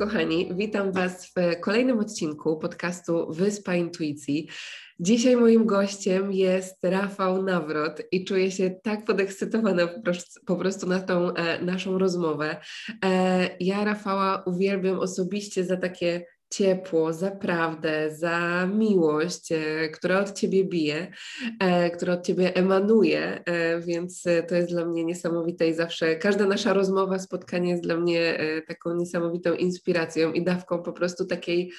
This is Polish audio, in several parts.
Kochani, witam Was w kolejnym odcinku podcastu Wyspa Intuicji. Dzisiaj moim gościem jest Rafał Nawrot i czuję się tak podekscytowana po prostu na tą e, naszą rozmowę. E, ja Rafała uwielbiam osobiście za takie ciepło, za prawdę, za miłość, e, która od ciebie bije, e, która od ciebie emanuje, e, więc to jest dla mnie niesamowite i zawsze każda nasza rozmowa, spotkanie jest dla mnie taką niesamowitą inspiracją i dawką po prostu takiej.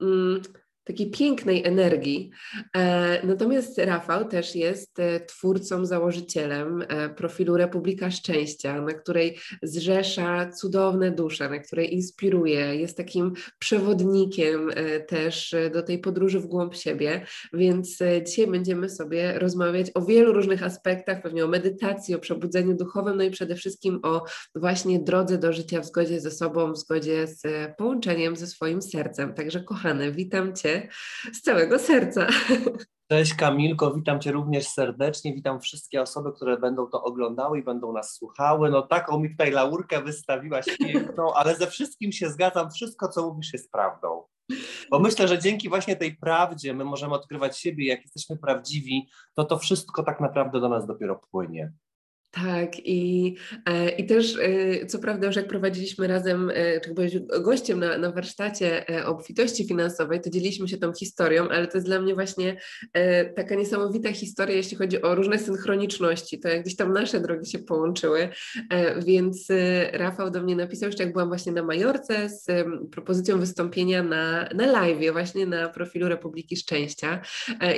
Mm, takiej pięknej energii. E, natomiast Rafał też jest e, twórcą, założycielem e, profilu Republika Szczęścia, na której zrzesza cudowne dusze, na której inspiruje, jest takim przewodnikiem też do tej podróży w głąb siebie. Więc dzisiaj będziemy sobie rozmawiać o wielu różnych aspektach, pewnie o medytacji, o przebudzeniu duchowym, no i przede wszystkim o właśnie drodze do życia w zgodzie ze sobą, w zgodzie z połączeniem ze swoim sercem. Także kochany, witam Cię z całego serca. Cześć Kamilko, witam Cię również serdecznie, witam wszystkie osoby, które będą to oglądały i będą nas słuchały. No taką mi tutaj laurkę wystawiłaś piękną, ale ze wszystkim się zgadzam, wszystko co mówisz jest prawdą. Bo myślę, że dzięki właśnie tej prawdzie my możemy odkrywać siebie, jak jesteśmy prawdziwi, to to wszystko tak naprawdę do nas dopiero płynie. Tak, i, e, i też e, co prawda, już jak prowadziliśmy razem, e, czy byłeś gościem na, na warsztacie obfitości finansowej, to dzieliliśmy się tą historią, ale to jest dla mnie właśnie taka niesamowita historia, jeśli chodzi o różne synchroniczności, to jak gdzieś tam nasze drogi się połączyły, więc Rafał do mnie napisał jeszcze jak byłam właśnie na Majorce z propozycją wystąpienia na, na live, właśnie na profilu Republiki Szczęścia.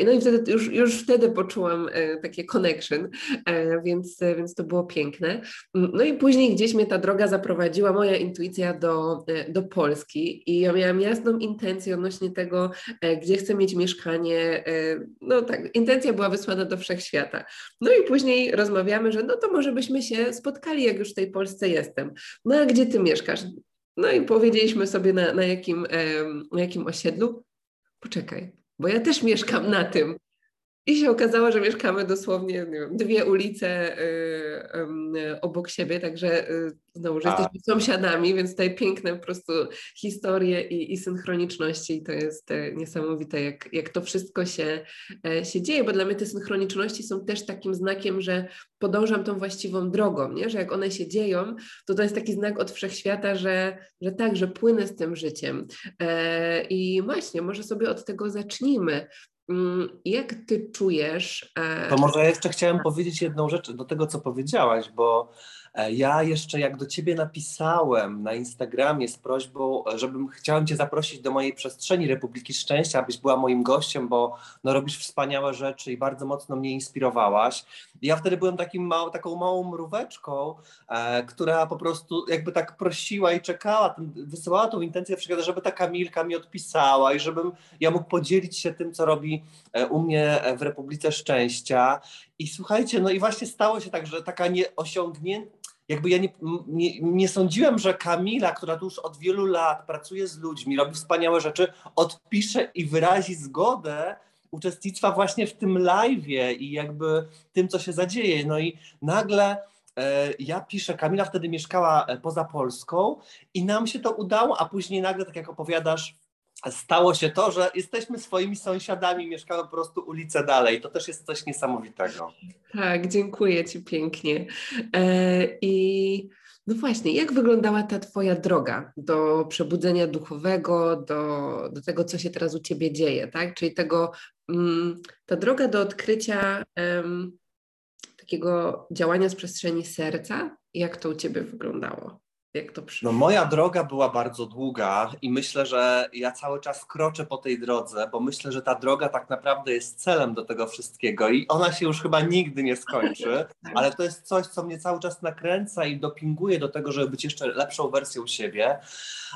No i wtedy już, już wtedy poczułam takie connection, więc, więc więc to było piękne. No i później gdzieś mnie ta droga zaprowadziła, moja intuicja do, e, do Polski i ja miałam jasną intencję odnośnie tego, e, gdzie chcę mieć mieszkanie. E, no tak, intencja była wysłana do wszechświata. No i później rozmawiamy, że no to może byśmy się spotkali, jak już w tej Polsce jestem. No a gdzie ty mieszkasz? No i powiedzieliśmy sobie na, na, jakim, na jakim osiedlu. Poczekaj, bo ja też mieszkam na tym. I się okazało, że mieszkamy dosłownie wiem, dwie ulice y, y, obok siebie, także y, znowu, że A. jesteśmy sąsiadami, więc tutaj piękne po prostu historie i, i synchroniczności i to jest e, niesamowite, jak, jak to wszystko się, e, się dzieje, bo dla mnie te synchroniczności są też takim znakiem, że podążam tą właściwą drogą, nie? że jak one się dzieją, to to jest taki znak od wszechświata, że, że tak, że płynę z tym życiem. E, I właśnie, może sobie od tego zacznijmy. Mm, jak ty czujesz? To może jeszcze chciałem powiedzieć jedną rzecz do tego, co powiedziałaś, bo E, ja jeszcze jak do ciebie napisałem na Instagramie z prośbą, żebym chciałem cię zaprosić do mojej przestrzeni Republiki Szczęścia, abyś była moim gościem, bo no, robisz wspaniałe rzeczy i bardzo mocno mnie inspirowałaś. Ja wtedy byłem takim mał, taką małą mróweczką, e, która po prostu jakby tak prosiła i czekała, ten, wysyłała tą intencję żeby ta Kamilka mi odpisała i żebym ja mógł podzielić się tym, co robi e, u mnie w Republice Szczęścia. I słuchajcie, no i właśnie stało się tak, że taka nieosiągnięta jakby ja nie, nie, nie, sądziłem, że Kamila, która tu już od wielu lat pracuje z ludźmi, robi wspaniałe rzeczy, odpisze i wyrazi zgodę uczestnictwa właśnie w tym live'ie i jakby tym, co się zadzieje. No i nagle e, ja piszę, Kamila wtedy mieszkała e, poza Polską i nam się to udało, a później nagle, tak jak opowiadasz, stało się to, że jesteśmy swoimi sąsiadami, mieszkamy po prostu ulicę dalej. To też jest coś niesamowitego. Tak, dziękuję Ci pięknie. E, I no właśnie, jak wyglądała ta Twoja droga do przebudzenia duchowego, do, do tego, co się teraz u Ciebie dzieje, tak? Czyli tego, mm, ta droga do odkrycia takiego działania z przestrzeni serca, jak to u Ciebie wyglądało? Jak to przyszło? No moja droga była bardzo długa i myślę, że ja cały czas kroczę po tej drodze, bo myślę, że ta droga tak naprawdę jest celem do tego wszystkiego i ona się już chyba nigdy nie skończy, ale to jest coś, co mnie cały czas nakręca i dopinguje do tego, żeby być jeszcze lepszą wersją siebie.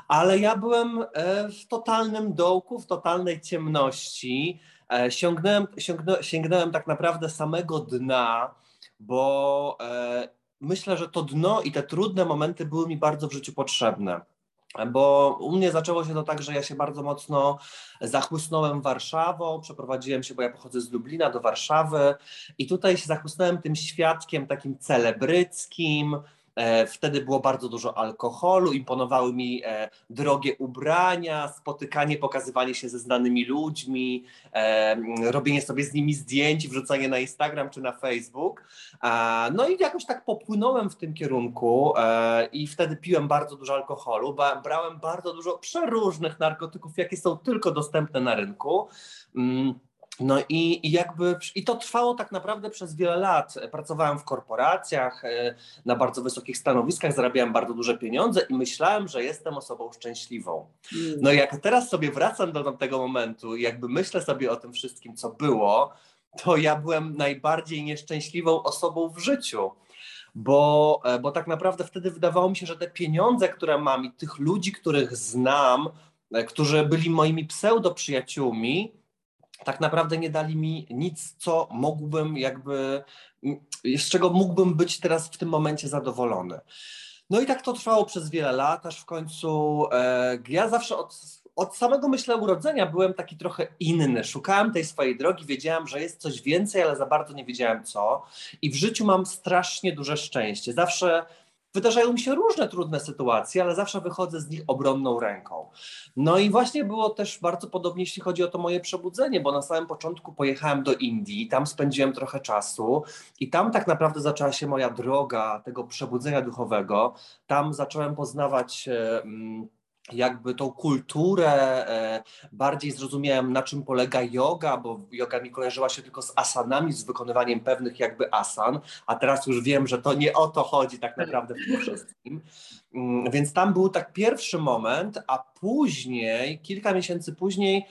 Ale ja byłem e, w totalnym dołku, w totalnej ciemności. E, sięgnąłem, sięgnąłem, sięgnąłem tak naprawdę samego dna, bo e, myślę, że to dno i te trudne momenty były mi bardzo w życiu potrzebne. Bo u mnie zaczęło się to tak, że ja się bardzo mocno zachłysnąłem Warszawą, przeprowadziłem się, bo ja pochodzę z Lublina do Warszawy i tutaj się zachłysnąłem tym świadkiem takim celebryckim, wtedy było bardzo dużo alkoholu, imponowały mi e, drogie ubrania, spotykanie, pokazywanie się ze znanymi ludźmi, e, robienie sobie z nimi zdjęć, wrzucanie na Instagram czy na Facebook. No i jakoś tak popłynąłem w tym kierunku i wtedy piłem bardzo dużo alkoholu, brałem bardzo dużo przeróżnych narkotyków, jakie są tylko dostępne na rynku. Mm, no i, i jakby, i to trwało tak naprawdę przez wiele lat. Pracowałem w korporacjach, e, na bardzo wysokich stanowiskach, zarabiałem bardzo duże pieniądze i myślałem, że jestem osobą szczęśliwą. No i jak teraz sobie wracam do tego momentu i jakby myślę sobie o tym wszystkim, co było, to ja byłem najbardziej nieszczęśliwą osobą w życiu. Bo, e, bo tak naprawdę wtedy wydawało mi się, że te pieniądze, które mam i tych ludzi, których znam, e, którzy byli moimi pseudo-przyjaciółmi, tak naprawdę nie dali mi nic, co mógłbym jakby, z czego mógłbym być teraz w tym momencie zadowolony. No i tak to trwało przez wiele lat, aż w końcu e, ja zawsze od, od samego myślę urodzenia byłem taki trochę inny. Szukałem tej swojej drogi, wiedziałem, że jest coś więcej, ale za bardzo nie wiedziałem co. I w życiu mam strasznie duże szczęście. Zawsze Wydarzają mi się różne trudne sytuacje, ale zawsze wychodzę z nich obronną ręką. No i właśnie było też bardzo podobnie, jeśli chodzi o to moje przebudzenie, bo na samym początku pojechałem do Indii, tam spędziłem trochę czasu i tam tak naprawdę zaczęła się moja droga tego przebudzenia duchowego. Tam zacząłem poznawać. Jakby tą kulturę, e, bardziej zrozumiałem na czym polega yoga, bo yoga mi kojarzyła się tylko z asanami, z wykonywaniem pewnych jakby asan, a teraz już wiem, że to nie o to chodzi tak naprawdę w tym wszystkim. Mm, więc tam był tak pierwszy moment, a później, kilka miesięcy później,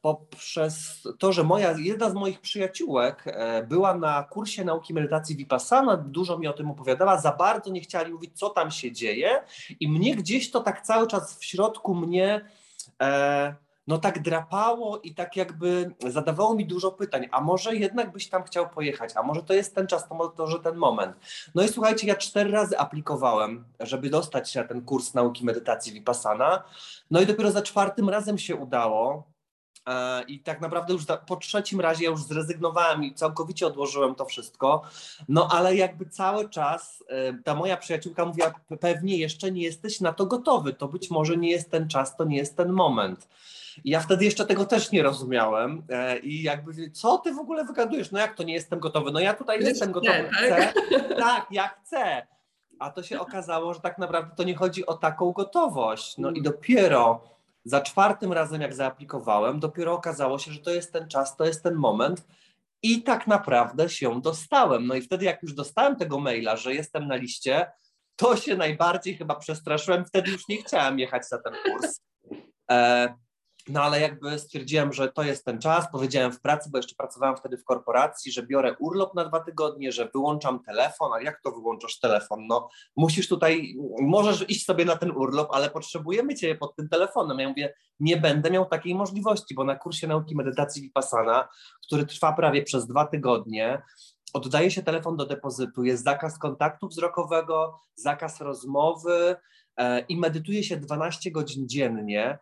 poprzez to, że moja, jedna z moich przyjaciółek e, była na kursie nauki medytacji Vipassana, dużo mi o tym opowiadała, za bardzo nie chcieli mówić, co tam się dzieje i mnie gdzieś to tak cały czas w środku mnie e, no tak drapało i tak jakby zadawało mi dużo pytań, a może jednak byś tam chciał pojechać, a może to jest ten czas, to może ten moment. No i słuchajcie, ja cztery razy aplikowałem, żeby dostać się na ten kurs nauki medytacji Vipassana, no i dopiero za czwartym razem się udało, e, i tak naprawdę już po trzecim razie ja już zrezygnowałem i całkowicie odłożyłem to wszystko. No ale jakby cały czas e, ta moja przyjaciółka mówiła, pewnie jeszcze nie jesteś na to gotowy, to być może nie jest ten czas, to nie jest ten moment. I ja wtedy jeszcze tego też nie rozumiałem e, i jakby, co ty w ogóle wygadujesz? No jak to nie jestem gotowy? No ja tutaj jestem gotowy, chcę. Tak, ja chcę. A to się okazało, że tak naprawdę to nie chodzi o taką gotowość. No i mm. dopiero za czwartym razem, jak zaaplikowałem, dopiero okazało się, że to jest ten czas, to jest ten moment. I tak naprawdę się dostałem. No i wtedy, jak już dostałem tego maila, że jestem na liście, to się najbardziej chyba przestraszyłem. Wtedy już nie chciałem jechać za ten kurs. E, no ale jakby stwierdziłem, że to jest ten czas, powiedziałem w pracy, bo jeszcze pracowałem wtedy w korporacji, że biorę urlop na dwa tygodnie, że wyłączam telefon, a jak to wyłączasz telefon? No musisz tutaj, możesz iść sobie na ten urlop, ale potrzebujemy Cię pod tym telefonem. Ja mówię, nie będę miał takiej możliwości, bo na kursie nauki medytacji Vipassana, który trwa prawie przez dwa tygodnie, oddaje się telefon do depozytu, jest zakaz kontaktu wzrokowego, zakaz rozmowy e, i medytuje się 12 godzin dziennie,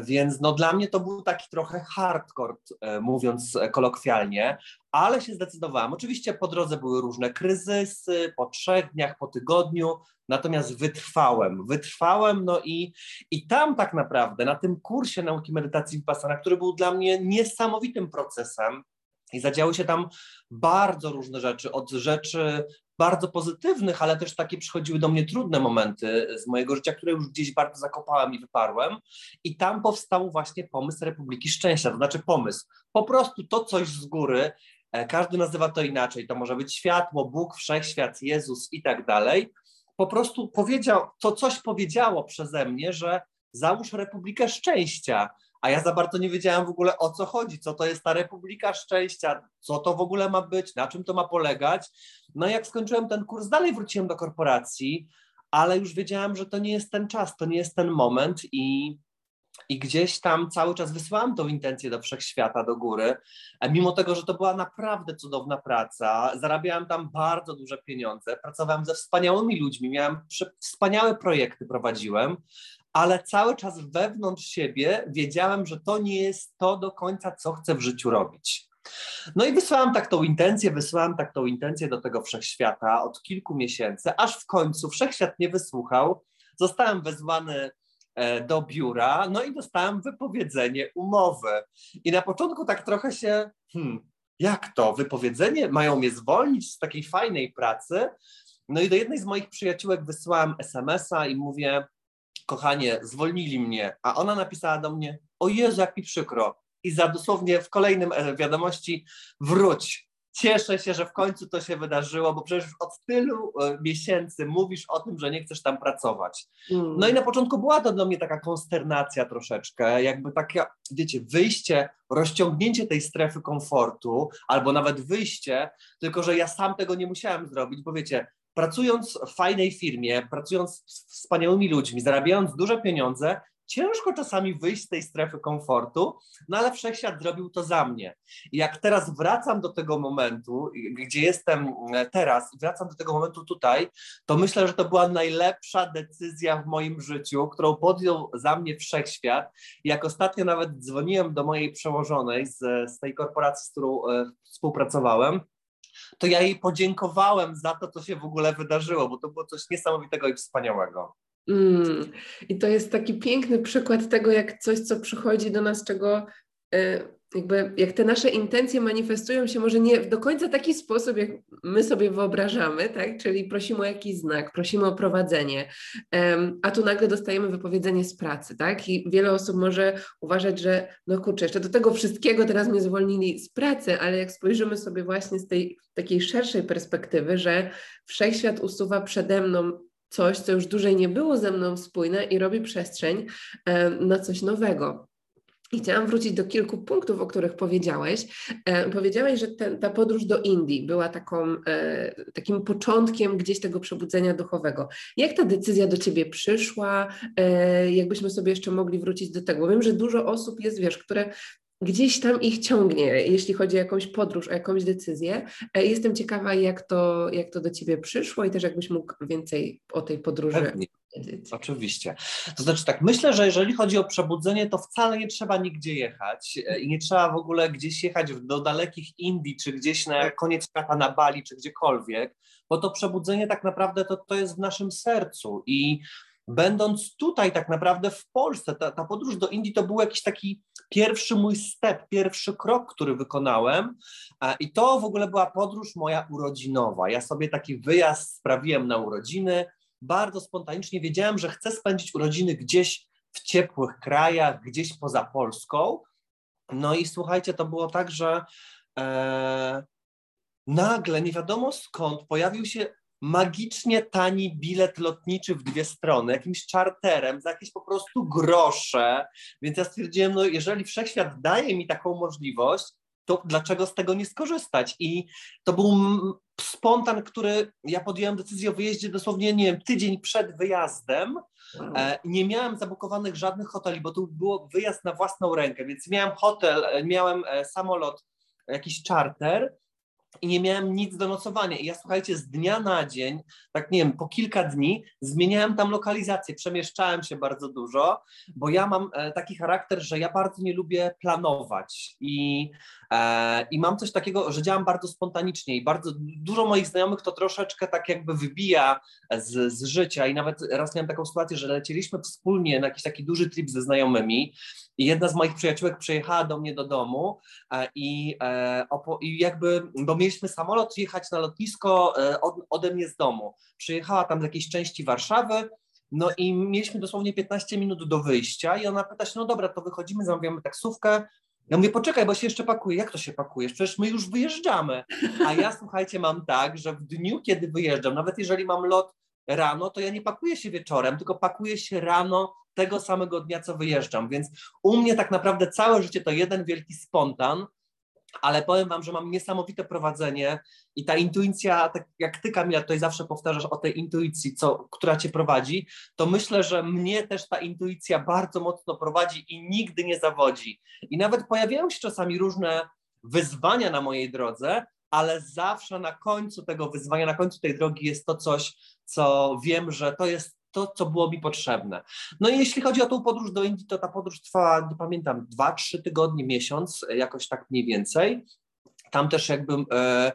więc no dla mnie to był taki trochę hardcore, e, mówiąc kolokwialnie, ale się zdecydowałem. Oczywiście po drodze były różne kryzysy, po trzech dniach, po tygodniu, natomiast wytrwałem. Wytrwałem, no i, i tam tak naprawdę, na tym kursie nauki medytacji Vipassana, który był dla mnie niesamowitym procesem, i zadziały się tam bardzo różne rzeczy, od rzeczy bardzo pozytywnych, ale też takie przychodziły do mnie trudne momenty z mojego życia, które już gdzieś bardzo zakopałem i wyparłem. I tam powstał właśnie pomysł Republiki Szczęścia, to znaczy pomysł, po prostu to coś z góry, e, każdy nazywa to inaczej, to może być światło, Bóg, wszechświat, Jezus i tak dalej, po prostu powiedział, to coś powiedziało przeze mnie, że załóż Republikę Szczęścia, a ja za bardzo nie wiedziałam w ogóle o co chodzi, co to jest ta Republika Szczęścia, co to w ogóle ma być, na czym to ma polegać. No jak skończyłem ten kurs, dalej wróciłem do korporacji, ale już wiedziałam, że to nie jest ten czas, to nie jest ten moment i i gdzieś tam cały czas wysyłałam tą intencję do wszechświata, do góry, mimo tego, że to była naprawdę cudowna praca. Zarabiałam tam bardzo duże pieniądze, pracowałam ze wspaniałymi ludźmi, miałam wspaniałe projekty, prowadziłem, ale cały czas wewnątrz siebie wiedziałem, że to nie jest to do końca, co chcę w życiu robić. No i wysłałam tak tą intencję, wysłałam tak tą intencję do tego wszechświata od kilku miesięcy, aż w końcu wszechświat nie wysłuchał. Zostałem wezwany E, do biura, no i dostałem wypowiedzenie umowy. I na początku tak trochę się, hmm, jak to, wypowiedzenie? Mają mnie zwolnić z takiej fajnej pracy? No i do jednej z moich przyjaciółek wysłałem SMS-a i mówię, kochanie, zwolnili mnie, a ona napisała do mnie, o Jezu, jak mi przykro. I za dosłownie w kolejnym e, wiadomości, wróć, cieszę się, że w końcu to się wydarzyło, bo przecież od tylu e, miesięcy mówisz o tym, że nie chcesz tam pracować. Mm. No i na początku była to dla mnie taka konsternacja troszeczkę, jakby takie, wiecie, wyjście, rozciągnięcie tej strefy komfortu, albo nawet wyjście, tylko że ja sam tego nie musiałem zrobić, bo wiecie, pracując w fajnej firmie, pracując z wspaniałymi ludźmi, zarabiając duże pieniądze, ciężko czasami wyjść z tej strefy komfortu, no ale wszechświat zrobił to za mnie. I jak teraz wracam do tego momentu, gdzie jestem e, teraz, wracam do tego momentu tutaj, to myślę, że to była najlepsza decyzja w moim życiu, którą podjął za mnie wszechświat. Jak ostatnio nawet dzwoniłem do mojej przełożonej z, z tej korporacji, z którą e, współpracowałem, to ja jej podziękowałem za to, co się w ogóle wydarzyło, bo to było coś niesamowitego i wspaniałego. Mm. I to jest taki piękny przykład tego, jak coś, co przychodzi do nas, czego y, jakby jak te nasze intencje manifestują się może nie do końca taki sposób, jak my sobie wyobrażamy, tak? Czyli prosimy o jakiś znak, prosimy o prowadzenie, um, a tu nagle dostajemy wypowiedzenie z pracy, tak? I wiele osób może uważać, że no kurczę, jeszcze do tego wszystkiego teraz mnie zwolnili z pracy, ale jak spojrzymy sobie właśnie z tej takiej szerszej perspektywy, że wszechświat usuwa przede mną coś, co już dłużej nie było ze mną spójne i robi przestrzeń na coś nowego. I chciałam wrócić do kilku punktów, o których powiedziałeś. E, powiedziałeś, że ten, ta podróż do Indii była taką, e, takim początkiem gdzieś tego przebudzenia duchowego. Jak ta decyzja do ciebie przyszła? E, jakbyśmy sobie jeszcze mogli wrócić do tego? Wiem, że dużo osób jest, wiesz, które gdzieś tam ich ciągnie, jeśli chodzi o jakąś podróż, o jakąś decyzję. E, jestem ciekawa, jak to, jak to do Ciebie przyszło i też jakbyś mógł więcej o tej podróży Pewnie. Oczywiście. To znaczy tak, myślę, że jeżeli chodzi o przebudzenie, to wcale nie trzeba nigdzie jechać e, i nie trzeba w ogóle gdzieś jechać do dalekich Indii, czy gdzieś na tak. koniec świata na Bali, czy gdziekolwiek, bo to przebudzenie tak naprawdę to, to jest w naszym sercu i będąc tutaj tak naprawdę w Polsce, ta, ta podróż do Indii to był jakiś taki pierwszy mój step, pierwszy krok, który wykonałem i to w ogóle była podróż moja urodzinowa. Ja sobie taki wyjazd sprawiłem na urodziny, bardzo spontanicznie wiedziałem, że chcę spędzić urodziny gdzieś w ciepłych krajach, gdzieś poza Polską. No i słuchajcie, to było tak, że e, nagle nie wiadomo skąd pojawił się magicznie tani bilet lotniczy w dwie strony, jakimś czarterem za jakieś po prostu grosze. Więc ja stwierdziłem, no jeżeli wszechświat daje mi taką możliwość, to dlaczego z tego nie skorzystać? I to był spontan, który ja podjąłem decyzję o wyjeździe dosłownie, nie wiem, tydzień przed wyjazdem. E, nie miałem zabukowanych żadnych hoteli, bo to było wyjazd na własną rękę, więc miałem hotel, e, miałem e, samolot, jakiś charter i nie miałem nic do nocowania. I ja słuchajcie, z dnia na dzień, tak nie wiem, po kilka dni zmieniałem tam lokalizację, przemieszczałem się bardzo dużo, bo ja mam e, taki charakter, że ja bardzo nie lubię planować. I, e, i mam coś takiego, że działam bardzo spontanicznie. I bardzo dużo moich znajomych to troszeczkę tak jakby wybija z, z życia. I nawet raz miałem taką sytuację, że lecieliśmy wspólnie na jakiś taki duży trip ze znajomymi i jedna z moich przyjaciółek przyjechała do mnie do domu e, i, e, i jakby, bo mieliśmy samolot jechać na lotnisko e, od, ode mnie z domu. Przyjechała tam z jakiejś części Warszawy, no i mieliśmy dosłownie 15 minut do wyjścia i ona pyta się, no dobra, to wychodzimy, zamawiamy taksówkę. Ja mówię, poczekaj, bo się jeszcze pakuje. Jak to się pakujesz? Przecież my już wyjeżdżamy. A ja, słuchajcie, mam tak, że w dniu, kiedy wyjeżdżam, nawet jeżeli mam lot rano, to ja nie pakuję się wieczorem, tylko pakuję się rano tego samego dnia, co wyjeżdżam. Więc u mnie tak naprawdę całe życie to jeden wielki spontan, ale powiem Wam, że mam niesamowite prowadzenie i ta intuicja, tak jak Ty Kamila tutaj zawsze powtarzasz o tej intuicji, co, która Cię prowadzi, to myślę, że mnie też ta intuicja bardzo mocno prowadzi i nigdy nie zawodzi. I nawet pojawiają się czasami różne wyzwania na mojej drodze, ale zawsze na końcu tego wyzwania, na końcu tej drogi jest to coś, co wiem, że to jest to, co było mi potrzebne. No i jeśli chodzi o tą podróż do Indii, to ta podróż trwa, nie pamiętam, dwa, trzy tygodnie, miesiąc, jakoś tak mniej więcej. Tam też jakby e,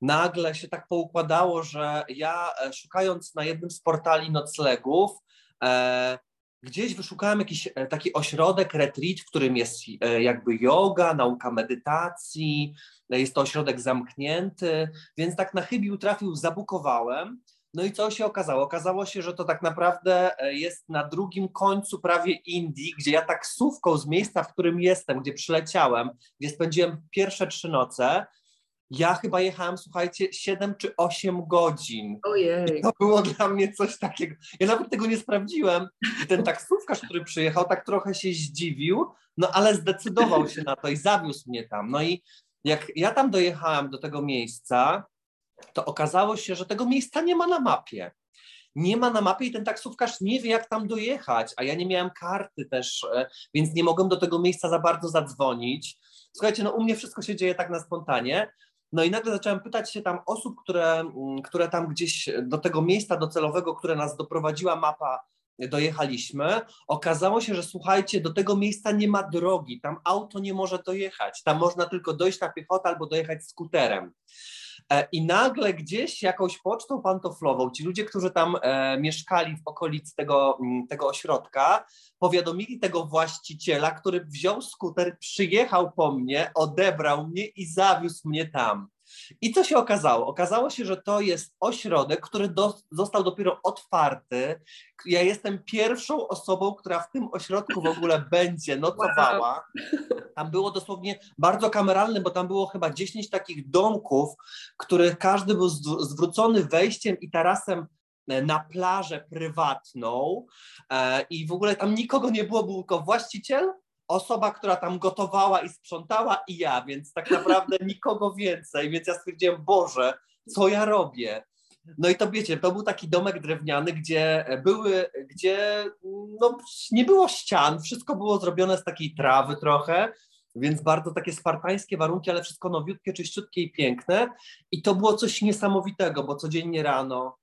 nagle się tak poukładało, że ja e, szukając na jednym z portali noclegów, e, gdzieś wyszukałem jakiś e, taki ośrodek, retreat, w którym jest e, jakby yoga, nauka medytacji, jest to ośrodek zamknięty, więc tak na chybił trafił, zabukowałem. No i co się okazało? Okazało się, że to tak naprawdę e, jest na drugim końcu prawie Indii, gdzie ja taksówką z miejsca, w którym jestem, gdzie przyleciałem, gdzie spędziłem pierwsze trzy noce, ja chyba jechałem, słuchajcie, 7 czy 8 godzin. Ojej. I to było dla mnie coś takiego. Ja nawet tego nie sprawdziłem. I ten taksówkarz, który przyjechał, tak trochę się zdziwił, no ale zdecydował się na to i zawiózł mnie tam. No i jak ja tam dojechałem do tego miejsca, to okazało się, że tego miejsca nie ma na mapie. Nie ma na mapie i ten taksówkarz nie wie, jak tam dojechać, a ja nie miałem karty też, e, więc nie mogłem do tego miejsca za bardzo zadzwonić. Słuchajcie, no u mnie wszystko się dzieje tak na spontanie. No i nagle zacząłem pytać się tam osób, które, mm, które tam gdzieś do tego miejsca docelowego, które nas doprowadziła mapa, dojechaliśmy. Okazało się, że słuchajcie, do tego miejsca nie ma drogi, tam auto nie może dojechać, tam można tylko dojść na piechotę albo dojechać skuterem. E, I nagle gdzieś jakąś pocztą pantoflową ci ludzie, którzy tam e, mieszkali w okolicy tego, mm, tego ośrodka, powiadomili tego właściciela, który wziął skuter, przyjechał po mnie, odebrał mnie i zawiózł mnie tam. I co się okazało? Okazało się, że to jest ośrodek, który do, został dopiero otwarty. Ja jestem pierwszą osobą, która w tym ośrodku w ogóle będzie nocowała. Tam było dosłownie bardzo kameralne, bo tam było chyba 10 takich domków, których każdy był zwrócony wejściem i tarasem e, na plażę prywatną e, i w ogóle tam nikogo nie było, był tylko właściciel, osoba, która tam gotowała i sprzątała i ja, więc tak naprawdę nikogo więcej, więc ja stwierdziłem, Boże, co ja robię? No i to wiecie, to był taki domek drewniany, gdzie były, gdzie no, nie było ścian, wszystko było zrobione z takiej trawy trochę, więc bardzo takie spartańskie warunki, ale wszystko nowiutkie, czyściutkie i piękne. I to było coś niesamowitego, bo codziennie rano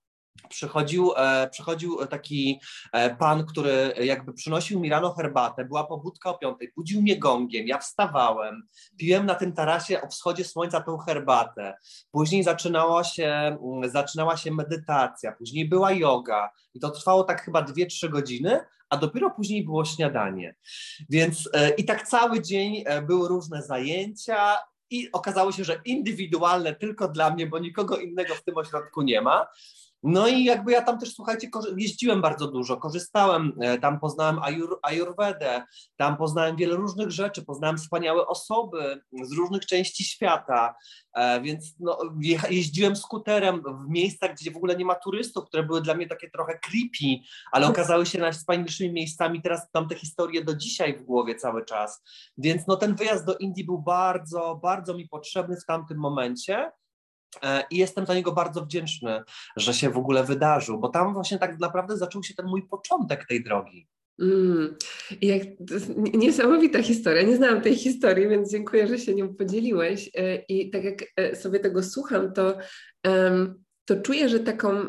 przychodził, e, przychodził taki e, pan, który jakby przynosił mi rano herbatę, była pobudka o piątej, budził mnie gongiem, ja wstawałem, piłem na tym tarasie o wschodzie słońca tą herbatę, później zaczynała się, mm, zaczynała się medytacja, później była yoga i to trwało tak chyba 2-3 godziny, a dopiero później było śniadanie. Więc e, i tak cały dzień były różne zajęcia, i okazało się, że indywidualne tylko dla mnie, bo nikogo innego w tym ośrodku nie ma. No i jakby ja tam też, słuchajcie, jeździłem bardzo dużo, korzystałem, e, tam poznałem ajur, ajurwedę, tam poznałem wiele różnych rzeczy, poznałem wspaniałe osoby z różnych części świata, e, więc no, jeździłem skuterem w miejscach, gdzie w ogóle nie ma turystów, które były dla mnie takie trochę creepy, ale okazały się najwspanialszymi miejscami. Teraz mam te historie do dzisiaj w głowie cały czas. Więc no, ten wyjazd do Indii był bardzo, bardzo mi potrzebny w tamtym momencie. E, I jestem za niego bardzo wdzięczny, że się w ogóle wydarzył, bo tam właśnie tak naprawdę zaczął się ten mój początek tej drogi. Mm, jak, niesamowita historia. Nie znałam tej historii, więc dziękuję, że się nią podzieliłeś. E, I tak jak e, sobie tego słucham, to, to czuję, że taką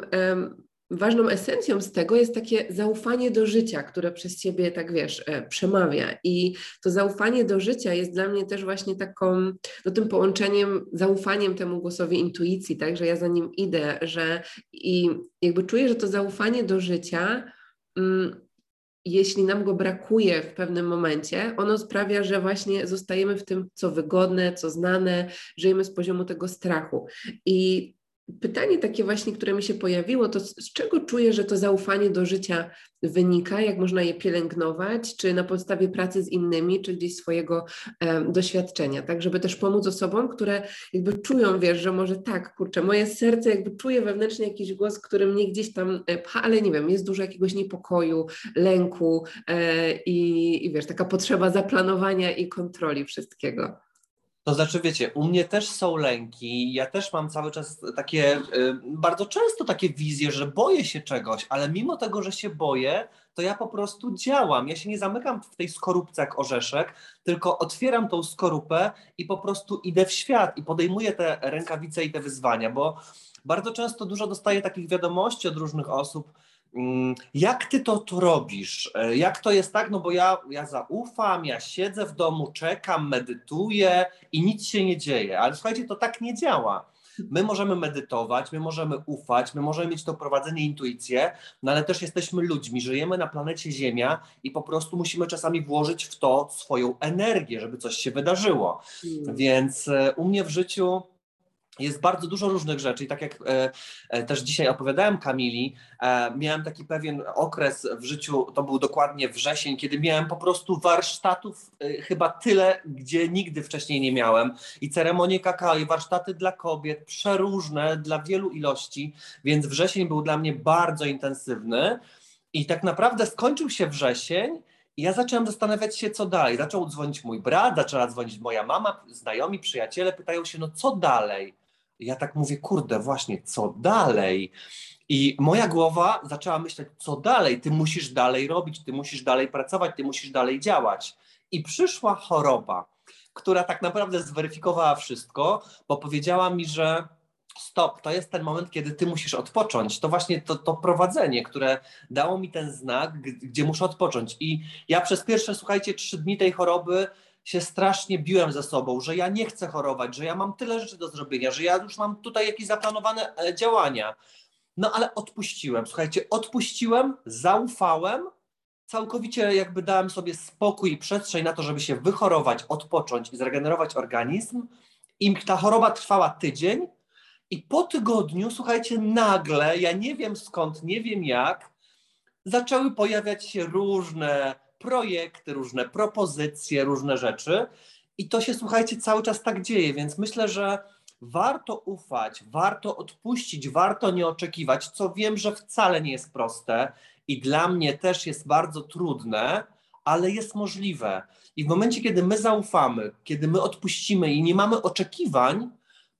ważną esencją z tego jest takie zaufanie do życia, które przez ciebie, tak wiesz, e, przemawia. I to zaufanie do życia jest dla mnie też właśnie taką, no tym połączeniem, zaufaniem temu głosowi intuicji, tak, że ja za nim idę, że i jakby czuję, że to zaufanie do życia. Mm, jeśli nam go brakuje w pewnym momencie, ono sprawia, że właśnie zostajemy w tym, co wygodne, co znane, żyjemy z poziomu tego strachu. I pytanie takie właśnie, które mi się pojawiło, to z czego czuję, że to zaufanie do życia wynika, jak można je pielęgnować, czy na podstawie pracy z innymi, czy gdzieś swojego doświadczenia, tak, żeby też pomóc osobom, które jakby czują, wiesz, że może tak, kurczę, moje serce jakby czuje wewnętrznie jakiś głos, który mnie gdzieś tam e, pcha, ale nie wiem, jest dużo jakiegoś niepokoju, lęku e, i, i wiesz, taka potrzeba zaplanowania i kontroli wszystkiego. To znaczy, wiecie, u mnie też są lęki. Ja też mam cały czas takie, y, bardzo często takie wizje, że boję się czegoś, ale mimo tego, że się boję, to ja po prostu działam. Ja się nie zamykam w tej skorupce jak orzeszek, tylko otwieram tą skorupę i po prostu idę w świat i podejmuję te rękawice i te wyzwania, bo bardzo często dużo dostaję takich wiadomości od różnych osób, jak ty to, to robisz? E, jak to jest tak? No bo ja, ja zaufam, ja siedzę w domu, czekam, medytuję i nic się nie dzieje. Ale słuchajcie, to tak nie działa. My możemy medytować, my możemy ufać, my możemy mieć to prowadzenie, intuicję, no ale też jesteśmy ludźmi, żyjemy na planecie Ziemia i po prostu musimy czasami włożyć w to swoją energię, żeby coś się wydarzyło. Hmm. Więc e, u mnie w życiu jest bardzo dużo różnych rzeczy i tak jak e, e, też dzisiaj opowiadałem Kamili, e, miałem taki pewien okres w życiu, to był dokładnie wrzesień, kiedy miałem po prostu warsztatów e, chyba tyle, gdzie nigdy wcześniej nie miałem i ceremonie kakao i warsztaty dla kobiet, przeróżne dla wielu ilości, więc wrzesień był dla mnie bardzo intensywny i tak naprawdę skończył się wrzesień ja zacząłem zastanawiać się, co dalej. Zaczął dzwonić mój brat, zaczęła dzwonić moja mama, znajomi, przyjaciele, pytają się, no co dalej? Ja tak mówię, kurde, właśnie, co dalej? I moja głowa zaczęła myśleć, co dalej? Ty musisz dalej robić, ty musisz dalej pracować, ty musisz dalej działać. I przyszła choroba, która tak naprawdę zweryfikowała wszystko, bo powiedziała mi, że stop, to jest ten moment, kiedy ty musisz odpocząć. To właśnie to, to prowadzenie, które dało mi ten znak, gdzie muszę odpocząć. I ja przez pierwsze, słuchajcie, trzy dni tej choroby się strasznie biłem ze sobą, że ja nie chcę chorować, że ja mam tyle rzeczy do zrobienia, że ja już mam tutaj jakieś zaplanowane e, działania. No ale odpuściłem, słuchajcie, odpuściłem, zaufałem, całkowicie jakby dałem sobie spokój i przestrzeń na to, żeby się wychorować, odpocząć i zregenerować organizm. I ta choroba trwała tydzień, i po tygodniu, słuchajcie, nagle, ja nie wiem skąd, nie wiem jak, zaczęły pojawiać się różne projekty, różne propozycje, różne rzeczy. I to się, słuchajcie, cały czas tak dzieje, więc myślę, że warto ufać, warto odpuścić, warto nie oczekiwać, co wiem, że wcale nie jest proste i dla mnie też jest bardzo trudne, ale jest możliwe. I w momencie, kiedy my zaufamy, kiedy my odpuścimy i nie mamy oczekiwań,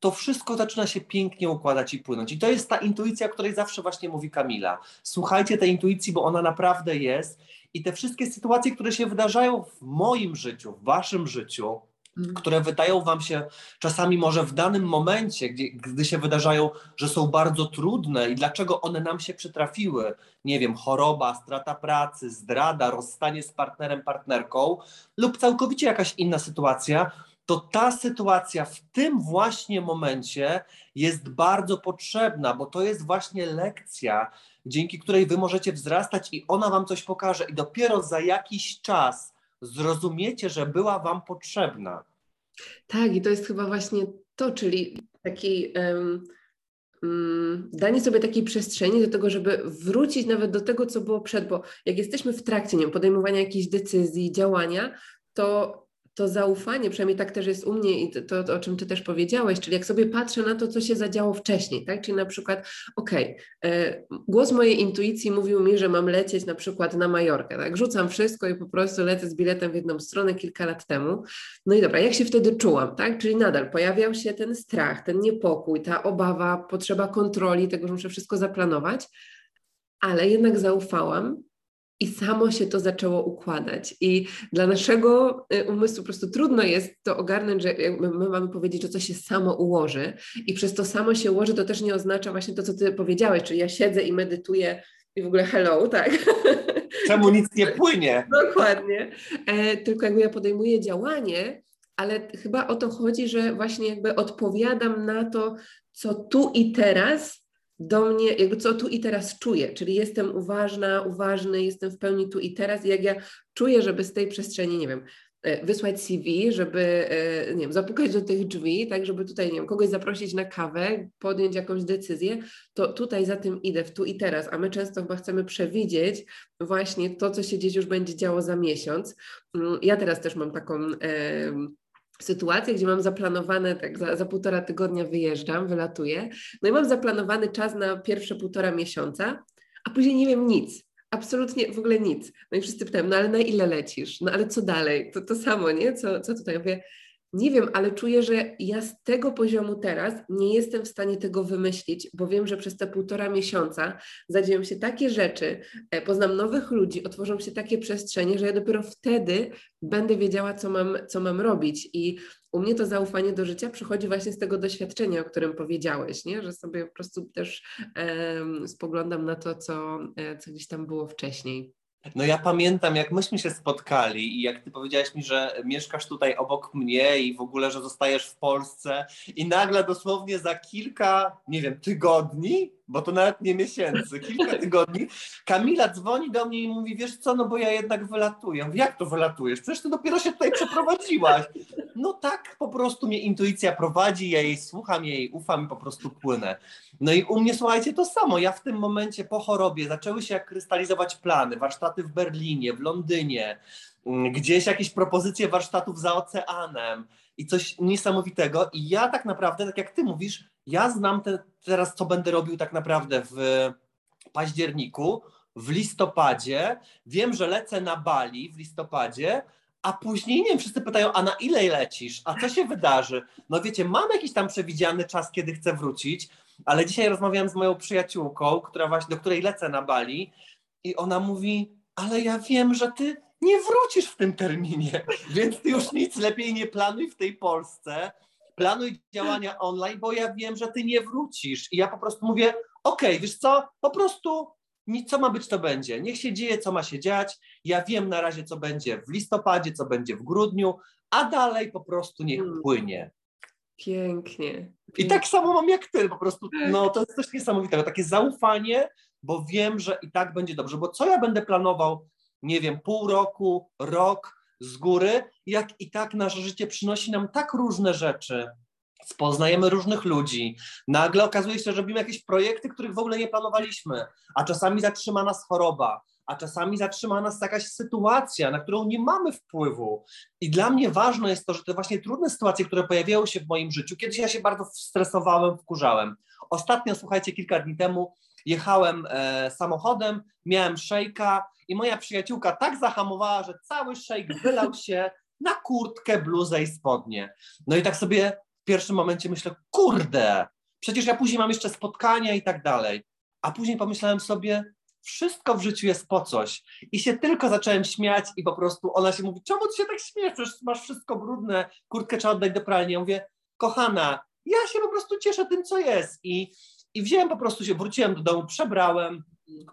to wszystko zaczyna się pięknie układać i płynąć. I to jest ta intuicja, o której zawsze właśnie mówi Kamila. Słuchajcie tej intuicji, bo ona naprawdę jest i te wszystkie sytuacje, które się wydarzają w moim życiu, w waszym życiu, mhm. które wydają wam się czasami może w danym momencie, gdzie, gdy się wydarzają, że są bardzo trudne i dlaczego one nam się przytrafiły, nie wiem, choroba, strata pracy, zdrada, rozstanie z partnerem, partnerką lub całkowicie jakaś inna sytuacja, to ta sytuacja w tym właśnie momencie jest bardzo potrzebna, bo to jest właśnie lekcja, dzięki której wy możecie wzrastać i ona wam coś pokaże i dopiero za jakiś czas zrozumiecie, że była wam potrzebna. Tak, i to jest chyba właśnie to, czyli taki um, danie sobie takiej przestrzeni do tego, żeby wrócić nawet do tego, co było przed, bo jak jesteśmy w trakcie nie, podejmowania jakichś decyzji, działania, to to zaufanie, przynajmniej tak też jest u mnie i to, to, o czym Ty też powiedziałeś, czyli jak sobie patrzę na to, co się zadziało wcześniej, tak? Czyli na przykład, okej, okay, głos mojej intuicji mówił mi, że mam lecieć na przykład na Majorkę, tak? Rzucam wszystko i po prostu lecę z biletem w jedną stronę kilka lat temu. No i dobra, jak się wtedy czułam, tak? Czyli nadal pojawiał się ten strach, ten niepokój, ta obawa, potrzeba kontroli, tego, że muszę wszystko zaplanować, ale jednak zaufałam i samo się to zaczęło układać. I dla naszego y, umysłu po prostu trudno jest to ogarnąć, że my mamy powiedzieć, że coś się samo ułoży i przez to samo się ułoży, to też nie oznacza właśnie to, co ty powiedziałeś, czyli ja siedzę i medytuję i w ogóle hello, tak? Czemu nic nie płynie? Dokładnie. E, tylko jakby ja podejmuję działanie, ale chyba o to chodzi, że właśnie jakby odpowiadam na to, co tu i teraz do mnie, jakby co tu i teraz czuję, czyli jestem uważna, uważny, jestem w pełni tu i teraz. I jak ja czuję, żeby z tej przestrzeni, nie wiem, e, wysłać CV, żeby, e, nie wiem, zapukać do tych drzwi, tak, żeby tutaj, nie wiem, kogoś zaprosić na kawę, podjąć jakąś decyzję, to tutaj za tym idę, w tu i teraz, a my często chyba chcemy przewidzieć właśnie to, co się gdzieś już będzie działo za miesiąc. Mm, ja teraz też mam taką sytuację, gdzie mam zaplanowane, tak za, za półtora tygodnia wyjeżdżam, wylatuję, no i mam zaplanowany czas na pierwsze półtora miesiąca, a później nie wiem nic. Absolutnie w ogóle nic. No i wszyscy pytają, no ale na ile lecisz? No ale co dalej? To to samo, nie? Co, co tutaj? Mówię, nie wiem, ale czuję, że ja z tego poziomu teraz nie jestem w stanie tego wymyślić, bo wiem, że przez te półtora miesiąca zadzieją się takie rzeczy, e, poznam nowych ludzi, otworzą się takie przestrzenie, że ja dopiero wtedy będę wiedziała, co mam, co mam robić. I u mnie to zaufanie do życia przychodzi właśnie z tego doświadczenia, o którym powiedziałeś, nie? że sobie po prostu też spoglądam na to, co, e, co gdzieś tam było wcześniej. No ja pamiętam, jak myśmy się spotkali i jak ty powiedziałaś mi, że mieszkasz tutaj obok mnie i w ogóle, że zostajesz w Polsce i nagle dosłownie za kilka, nie wiem, tygodni, bo to nawet nie miesięcy, kilka tygodni, Kamila dzwoni do mnie i mówi, wiesz co, no bo ja jednak wylatuję. Mówię, jak to wylatujesz? Przecież ty dopiero się tutaj przeprowadziłaś. No tak po prostu mnie intuicja prowadzi, ja jej słucham, jej ufam i po prostu płynę. No i u mnie, słuchajcie, to samo. Ja w tym momencie po chorobie zaczęły się krystalizować plany, warsztaty w Berlinie, w Londynie, mm, gdzieś jakieś propozycje warsztatów za oceanem i coś niesamowitego. I ja tak naprawdę, tak jak ty mówisz, ja znam te, teraz, co będę robił tak naprawdę w październiku, w listopadzie. Wiem, że lecę na Bali w listopadzie, a później, nie wiem, wszyscy pytają, a na ile lecisz? A co się wydarzy? No wiecie, mam jakiś tam przewidziany czas, kiedy chcę wrócić, ale dzisiaj rozmawiałam z moją przyjaciółką, która właśnie, do której lecę na Bali i ona mówi, ale ja wiem, że ty nie wrócisz w tym terminie, więc ty już nic lepiej nie planuj w tej Polsce, planuj działania online, bo ja wiem, że ty nie wrócisz. I ja po prostu mówię, okej, okay, wiesz co, po prostu co ma być, to będzie. Niech się dzieje, co ma się dziać. Ja wiem na razie, co będzie w listopadzie, co będzie w grudniu, a dalej po prostu niech hmm. płynie. Pięknie. I tak samo mam jak ty, po prostu, no to jest coś niesamowitego, takie zaufanie, bo wiem, że i tak będzie dobrze, bo co ja będę planował, nie wiem, pół roku, rok z góry, jak i tak nasze życie przynosi nam tak różne rzeczy, poznajemy różnych ludzi, nagle okazuje się, że robimy jakieś projekty, których w ogóle nie planowaliśmy, a czasami zatrzyma nas choroba, a czasami zatrzyma nas jakaś sytuacja, na którą nie mamy wpływu. I dla mnie ważne jest to, że te właśnie trudne sytuacje, które pojawiały się w moim życiu, kiedyś ja się bardzo stresowałem, wkurzałem. Ostatnio, słuchajcie, kilka dni temu jechałem e, samochodem, miałem szejka i moja przyjaciółka tak zahamowała, że cały szejk wylał się na kurtkę, bluzę i spodnie. No i tak sobie w pierwszym momencie myślę, kurde, przecież ja później mam jeszcze spotkania i tak dalej. A później pomyślałem sobie, wszystko w życiu jest po coś. I się tylko zacząłem śmiać i po prostu ona się mówi, czemu ty się tak śmiesz, przecież masz wszystko brudne, kurtkę trzeba oddać do pralni. Ja mówię, kochana, ja się po prostu cieszę tym, co jest. I, i wziąłem po prostu się, wróciłem do domu, przebrałem,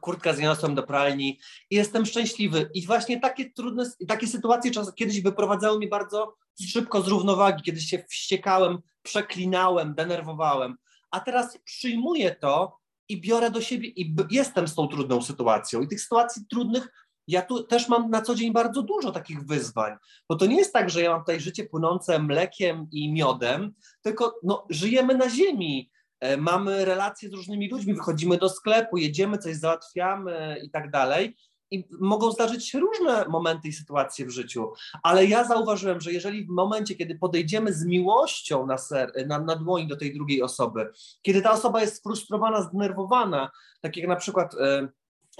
kurtkę zniosłem do pralni i jestem szczęśliwy. I właśnie takie trudne, takie sytuacje czas, kiedyś wyprowadzały mnie bardzo szybko z równowagi, kiedyś się wściekałem, przeklinałem, denerwowałem. A teraz przyjmuję to i biorę do siebie i jestem z tą trudną sytuacją. I tych sytuacji trudnych ja tu też mam na co dzień bardzo dużo takich wyzwań, bo to nie jest tak, że ja mam tutaj życie płynące mlekiem i miodem, tylko no, żyjemy na ziemi, mamy relacje z różnymi ludźmi, wychodzimy do sklepu, jedziemy, coś załatwiamy i tak dalej. I mogą zdarzyć się różne momenty i sytuacje w życiu, ale ja zauważyłem, że jeżeli w momencie, kiedy podejdziemy z miłością na, ser, na, na dłoni do tej drugiej osoby, kiedy ta osoba jest sfrustrowana, zdenerwowana, tak jak na przykład e,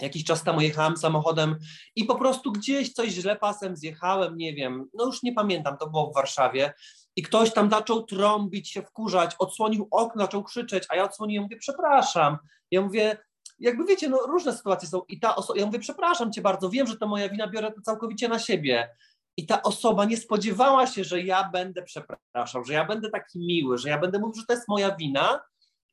jakiś czas temu jechałem samochodem i po prostu gdzieś coś źle pasem zjechałem, nie wiem, no już nie pamiętam, to było w Warszawie i ktoś tam zaczął trąbić się, wkurzać, odsłonił okno, zaczął krzyczeć, a ja odsłoniłem, mówię, przepraszam. Ja mówię, jakby wiecie, no różne sytuacje są i ta osoba, ja mówię, przepraszam cię bardzo, wiem, że to moja wina, biorę to całkowicie na siebie. I ta osoba nie spodziewała się, że ja będę przepraszał, że ja będę taki miły, że ja będę mówił, że to jest moja wina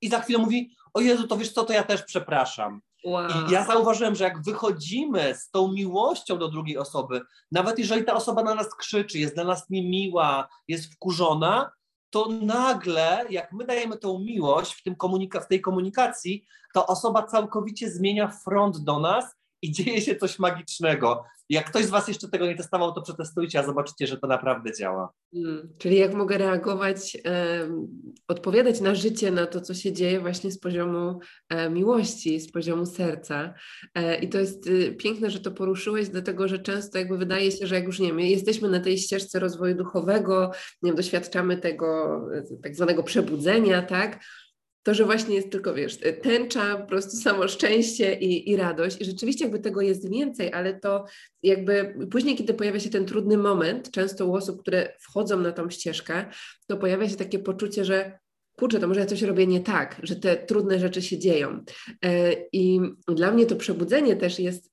i za chwilę mówi, o Jezu, to wiesz co, to ja też przepraszam. Wow. I ja zauważyłem, że jak wychodzimy z tą miłością do drugiej osoby, nawet jeżeli ta osoba na nas krzyczy, jest dla nas niemiła, jest wkurzona, to nagle, jak my dajemy tą miłość w, tym komunika- w tej komunikacji, to osoba całkowicie zmienia front do nas i dzieje się coś magicznego. Jak ktoś z Was jeszcze tego nie testował, to przetestujcie, a zobaczycie, że to naprawdę działa. Hmm, czyli jak mogę reagować, e, odpowiadać na życie, na to, co się dzieje właśnie z poziomu e, miłości, z poziomu serca. E, I to jest y, piękne, że to poruszyłeś, dlatego że często jakby wydaje się, że jak już nie wiem, jesteśmy na tej ścieżce rozwoju duchowego, nie wiem, doświadczamy tego e, tak zwanego przebudzenia, tak? To, że właśnie jest tylko, wiesz, tęcza, po prostu samo szczęście i, i radość. I rzeczywiście jakby tego jest więcej, ale to jakby później, kiedy pojawia się ten trudny moment, często u osób, które wchodzą na tą ścieżkę, to pojawia się takie poczucie, że kurczę, to może ja coś robię nie tak, że te trudne rzeczy się dzieją. E, I dla mnie to przebudzenie też jest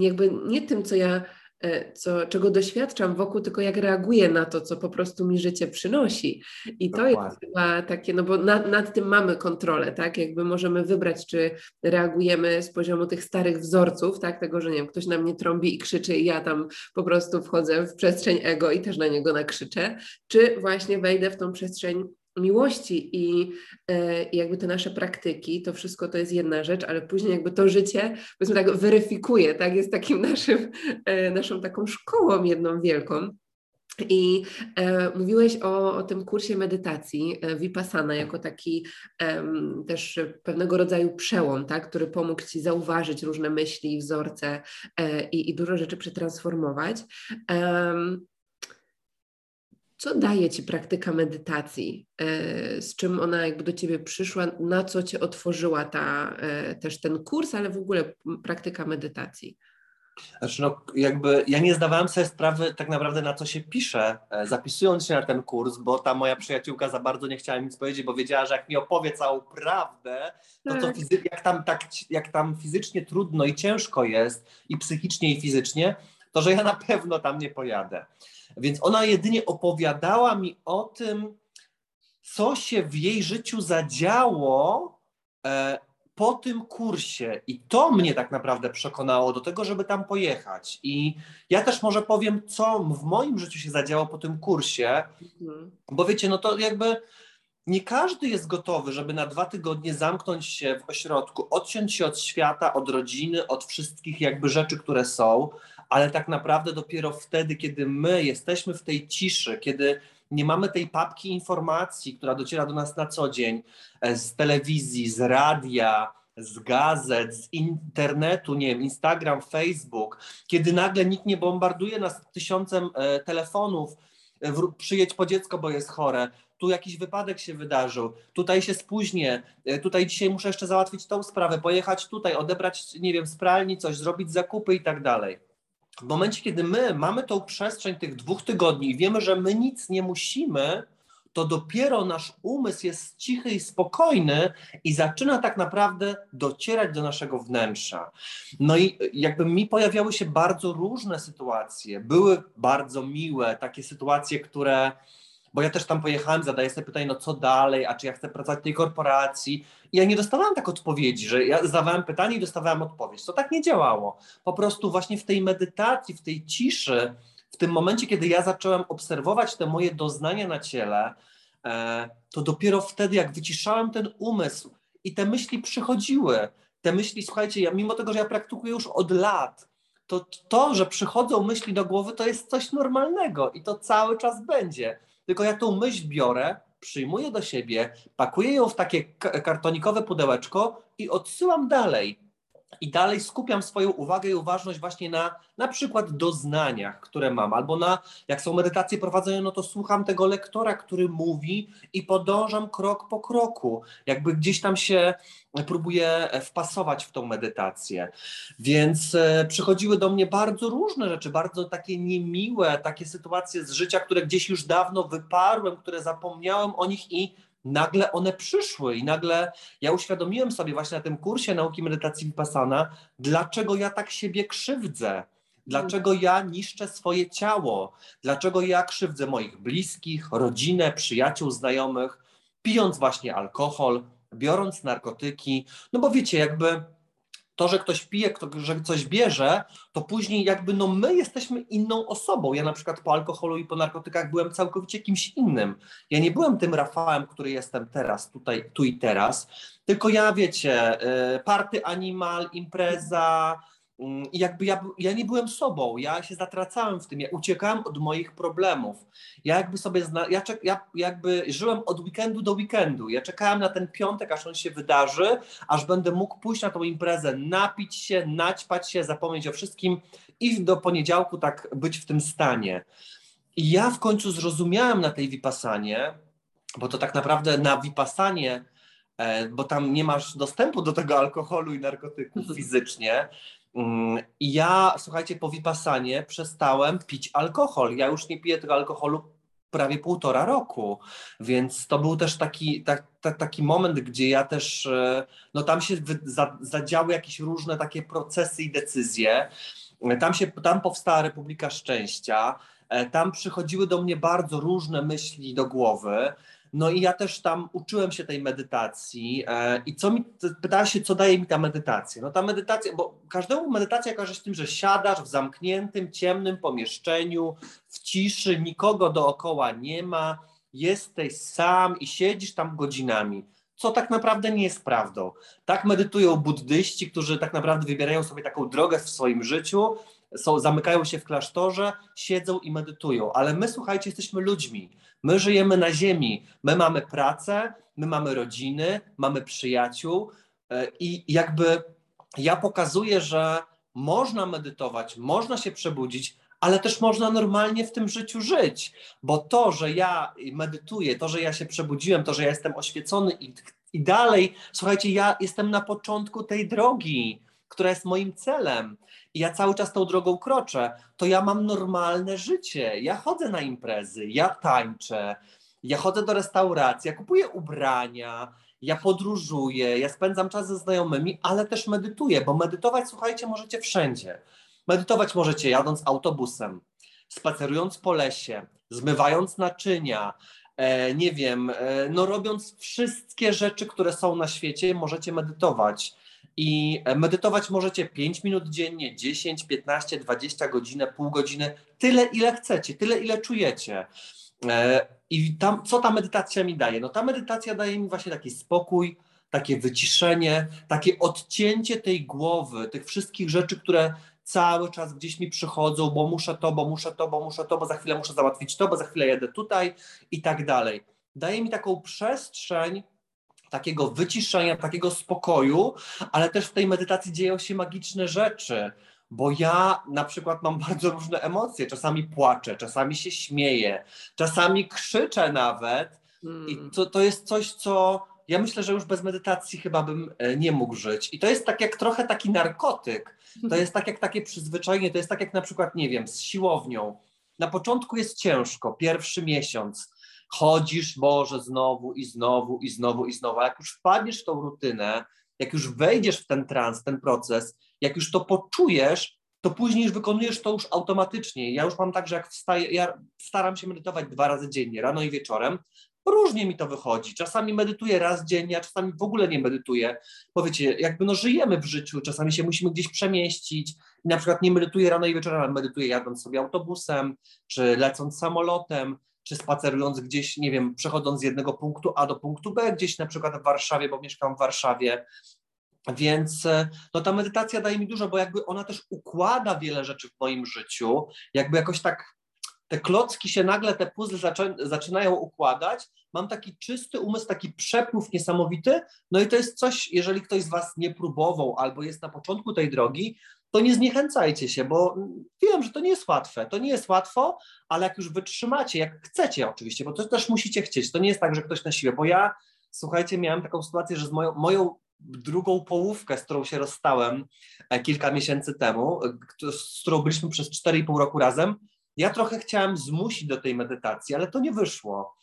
jakby nie tym, co ja E, co, czego doświadczam wokół, tylko jak reaguję na to, co po prostu mi życie przynosi. I to Dokładnie. jest chyba takie, no bo nad, nad tym mamy kontrolę, tak? Jakby możemy wybrać, czy reagujemy z poziomu tych starych wzorców, tak? Tego, że nie wiem, ktoś na mnie trąbi i krzyczy i ja tam po prostu wchodzę w przestrzeń ego i też na niego nakrzyczę, czy właśnie wejdę w tą przestrzeń miłości i e, jakby te nasze praktyki, to wszystko to jest jedna rzecz, ale później jakby to życie, powiedzmy tak, weryfikuje, tak, jest takim naszym, e, naszą taką szkołą jedną wielką. I e, mówiłeś o, o tym kursie medytacji e, Vipassana jako taki e, też pewnego rodzaju przełom, tak, który pomógł Ci zauważyć różne myśli, wzorce e, i, i dużo rzeczy przetransformować. Co daje Ci praktyka medytacji? E, z czym ona jakby do Ciebie przyszła? Na co Cię otworzyła ta, e, też ten kurs, ale w ogóle praktyka medytacji? Znaczy no, jakby ja nie zdawałem sobie sprawy tak naprawdę na co się pisze, e, zapisując się na ten kurs, bo ta moja przyjaciółka za bardzo nie chciała nic powiedzieć, bo wiedziała, że jak mi opowie całą prawdę, to, tak. fizy- jak, tam, tak, jak tam fizycznie trudno i ciężko jest i psychicznie i fizycznie, to że ja na pewno tam nie pojadę. Więc ona jedynie opowiadała mi o tym, co się w jej życiu zadziało e, po tym kursie. I to mnie tak naprawdę przekonało do tego, żeby tam pojechać. I ja też może powiem, co w moim życiu się zadziało po tym kursie, mhm. bo wiecie, no to jakby nie każdy jest gotowy, żeby na dwa tygodnie zamknąć się w ośrodku, odciąć się od świata, od rodziny, od wszystkich jakby rzeczy, które są, ale tak naprawdę dopiero wtedy, kiedy my jesteśmy w tej ciszy, kiedy nie mamy tej papki informacji, która dociera do nas na co dzień e, z telewizji, z radia, z gazet, z internetu, nie wiem, Instagram, Facebook, kiedy nagle nikt nie bombarduje nas tysiącem e, telefonów, e, przyjedź po dziecko, bo jest chore, tu jakiś wypadek się wydarzył, tutaj się spóźnię, tutaj dzisiaj muszę jeszcze załatwić tą sprawę, pojechać tutaj, odebrać, nie wiem, z pralni coś, zrobić zakupy i tak dalej w momencie, kiedy my mamy tą przestrzeń tych dwóch tygodni i wiemy, że my nic nie musimy, to dopiero nasz umysł jest cichy i spokojny i zaczyna tak naprawdę docierać do naszego wnętrza. No i jakby mi pojawiały się bardzo różne sytuacje. Były bardzo miłe, takie sytuacje, które bo ja też tam pojechałem, zadaję sobie pytanie, no co dalej, a czy ja chcę pracować w tej korporacji. I ja nie dostawałem tak odpowiedzi, że ja zadawałem pytanie i dostawałem odpowiedź. To tak nie działało. Po prostu właśnie w tej medytacji, w tej ciszy, w tym momencie, kiedy ja zacząłem obserwować te moje doznania na ciele, e, to dopiero wtedy, jak wyciszałem ten umysł i te myśli przychodziły, te myśli, słuchajcie, ja mimo tego, że ja praktykuję już od lat, to to, że przychodzą myśli do głowy, to jest coś normalnego i to cały czas będzie tylko ja tą myśl biorę, przyjmuję do siebie, pakuję ją w takie kartonikowe pudełeczko i odsyłam dalej. I dalej skupiam swoją uwagę i uważność właśnie na na przykład doznaniach, które mam, albo na, jak są medytacje prowadzone, no to słucham tego lektora, który mówi i podążam krok po kroku, jakby gdzieś tam się próbuję wpasować w tą medytację. Więc e, przychodziły do mnie bardzo różne rzeczy, bardzo takie niemiłe, takie sytuacje z życia, które gdzieś już dawno wyparłem, które zapomniałem o nich i nagle one przyszły i nagle ja uświadomiłem sobie właśnie na tym kursie nauki medytacji Vipassana, dlaczego ja tak siebie krzywdzę. Dlaczego ja niszczę swoje ciało? Dlaczego ja krzywdzę moich bliskich, rodzinę, przyjaciół, znajomych, pijąc właśnie alkohol, biorąc narkotyki? No bo wiecie, jakby to, że ktoś pije, kto, że coś bierze, to później jakby no my jesteśmy inną osobą. Ja na przykład po alkoholu i po narkotykach byłem całkowicie kimś innym. Ja nie byłem tym Rafałem, który jestem teraz, tutaj, tu i teraz, tylko ja wiecie, y, party animal, impreza, I jakby ja, ja nie byłem sobą, ja się zatracałem w tym, ja uciekałem od moich problemów. Ja jakby sobie, zna, ja, czek, ja jakby żyłem od weekendu do weekendu. Ja czekałem na ten piątek, aż on się wydarzy, aż będę mógł pójść na tą imprezę, napić się, naćpać się, zapomnieć o wszystkim i do poniedziałku tak być w tym stanie. I ja w końcu zrozumiałem na tej Vipassanie, bo to tak naprawdę na Vipassanie, e, bo tam nie masz dostępu do tego alkoholu i narkotyków fizycznie, Mm, I ja, słuchajcie, po Vipassanie przestałem pić alkohol. Ja już nie piję tego alkoholu prawie półtora roku, więc to był też taki, tak, tak, taki moment, gdzie ja też, e, no tam się zadziały jakieś różne takie procesy i decyzje. Tam, się, tam powstała Republika Szczęścia, e, tam przychodziły do mnie bardzo różne myśli do głowy. No i ja też tam uczyłem się tej medytacji e, i co mi, pytała się, co daje mi ta medytacja. No ta medytacja, bo każdemu medytacja kojarzy z tym, że siadasz w zamkniętym, ciemnym pomieszczeniu, w ciszy, nikogo dookoła nie ma, jesteś sam i siedzisz tam godzinami co tak naprawdę nie jest prawdą. Tak medytują buddyści, którzy tak naprawdę wybierają sobie taką drogę w swoim życiu, są, zamykają się w klasztorze, siedzą i medytują. Ale my, słuchajcie, jesteśmy ludźmi. My żyjemy na ziemi. My mamy pracę, my mamy rodziny, mamy przyjaciół e, i jakby ja pokazuję, że można medytować, można się przebudzić, ale też można normalnie w tym życiu żyć, bo to, że ja medytuję, to, że ja się przebudziłem, to, że ja jestem oświecony i, i dalej, słuchajcie, ja jestem na początku tej drogi, która jest moim celem i ja cały czas tą drogą kroczę, to ja mam normalne życie. Ja chodzę na imprezy, ja tańczę, ja chodzę do restauracji, ja kupuję ubrania, ja podróżuję, ja spędzam czas ze znajomymi, ale też medytuję, bo medytować, słuchajcie, możecie wszędzie. Medytować możecie jadąc autobusem, spacerując po lesie, zmywając naczynia, e, nie wiem, e, no robiąc wszystkie rzeczy, które są na świecie, możecie medytować. I medytować możecie 5 minut dziennie, 10, 15, 20 godzin, pół godziny, tyle ile chcecie, tyle ile czujecie. E, I tam, co ta medytacja mi daje? No ta medytacja daje mi właśnie taki spokój, takie wyciszenie, takie odcięcie tej głowy, tych wszystkich rzeczy, które cały czas gdzieś mi przychodzą, bo muszę to, bo muszę to, bo muszę to, bo za chwilę muszę załatwić to, bo za chwilę jedę tutaj i tak dalej. Daje mi taką przestrzeń takiego wyciszenia, takiego spokoju, ale też w tej medytacji dzieją się magiczne rzeczy, bo ja na przykład mam bardzo różne emocje. Czasami płaczę, czasami się śmieję, czasami krzyczę nawet. Hmm. I to, to jest coś, co ja myślę, że już bez medytacji chyba bym e, nie mógł żyć. I to jest tak jak trochę taki narkotyk. To jest tak jak takie przyzwyczajenie, to jest tak jak na przykład, nie wiem, z siłownią. Na początku jest ciężko, pierwszy miesiąc chodzisz, Boże, znowu i znowu i znowu i znowu. A jak już wpadniesz w tą rutynę, jak już wejdziesz w ten trans, ten proces, jak już to poczujesz, to później już wykonujesz to już automatycznie. Ja już mam tak, że jak wstaję, ja staram się medytować dwa razy dziennie, rano i wieczorem. Różnie mi to wychodzi. Czasami medytuję raz dziennie, a czasami w ogóle nie medytuję. Bo wiecie, jakby no żyjemy w życiu, czasami się musimy gdzieś przemieścić. Na przykład nie medytuję rano i wieczorem, ale medytuję jadąc sobie autobusem, czy lecąc samolotem, czy spacerując gdzieś, nie wiem, przechodząc z jednego punktu A do punktu B, gdzieś na przykład w Warszawie, bo mieszkam w Warszawie. Więc e, no, ta medytacja daje mi dużo, bo jakby ona też układa wiele rzeczy w moim życiu, jakby jakoś tak te klocki się nagle, te puzzle zaczynają układać. Mam taki czysty umysł, taki przepływ niesamowity. No i to jest coś, jeżeli ktoś z Was nie próbował albo jest na początku tej drogi, to nie zniechęcajcie się, bo wiem, że to nie jest łatwe. To nie jest łatwo, ale jak już wytrzymacie, jak chcecie oczywiście, bo to też musicie chcieć. To nie jest tak, że ktoś na siłę, bo ja, słuchajcie, miałem taką sytuację, że z moją, moją drugą połówkę, z którą się rozstałem e, kilka miesięcy temu, e, z którą byliśmy przez 4,5 roku razem, ja trochę chciałem zmusić do tej medytacji, ale to nie wyszło.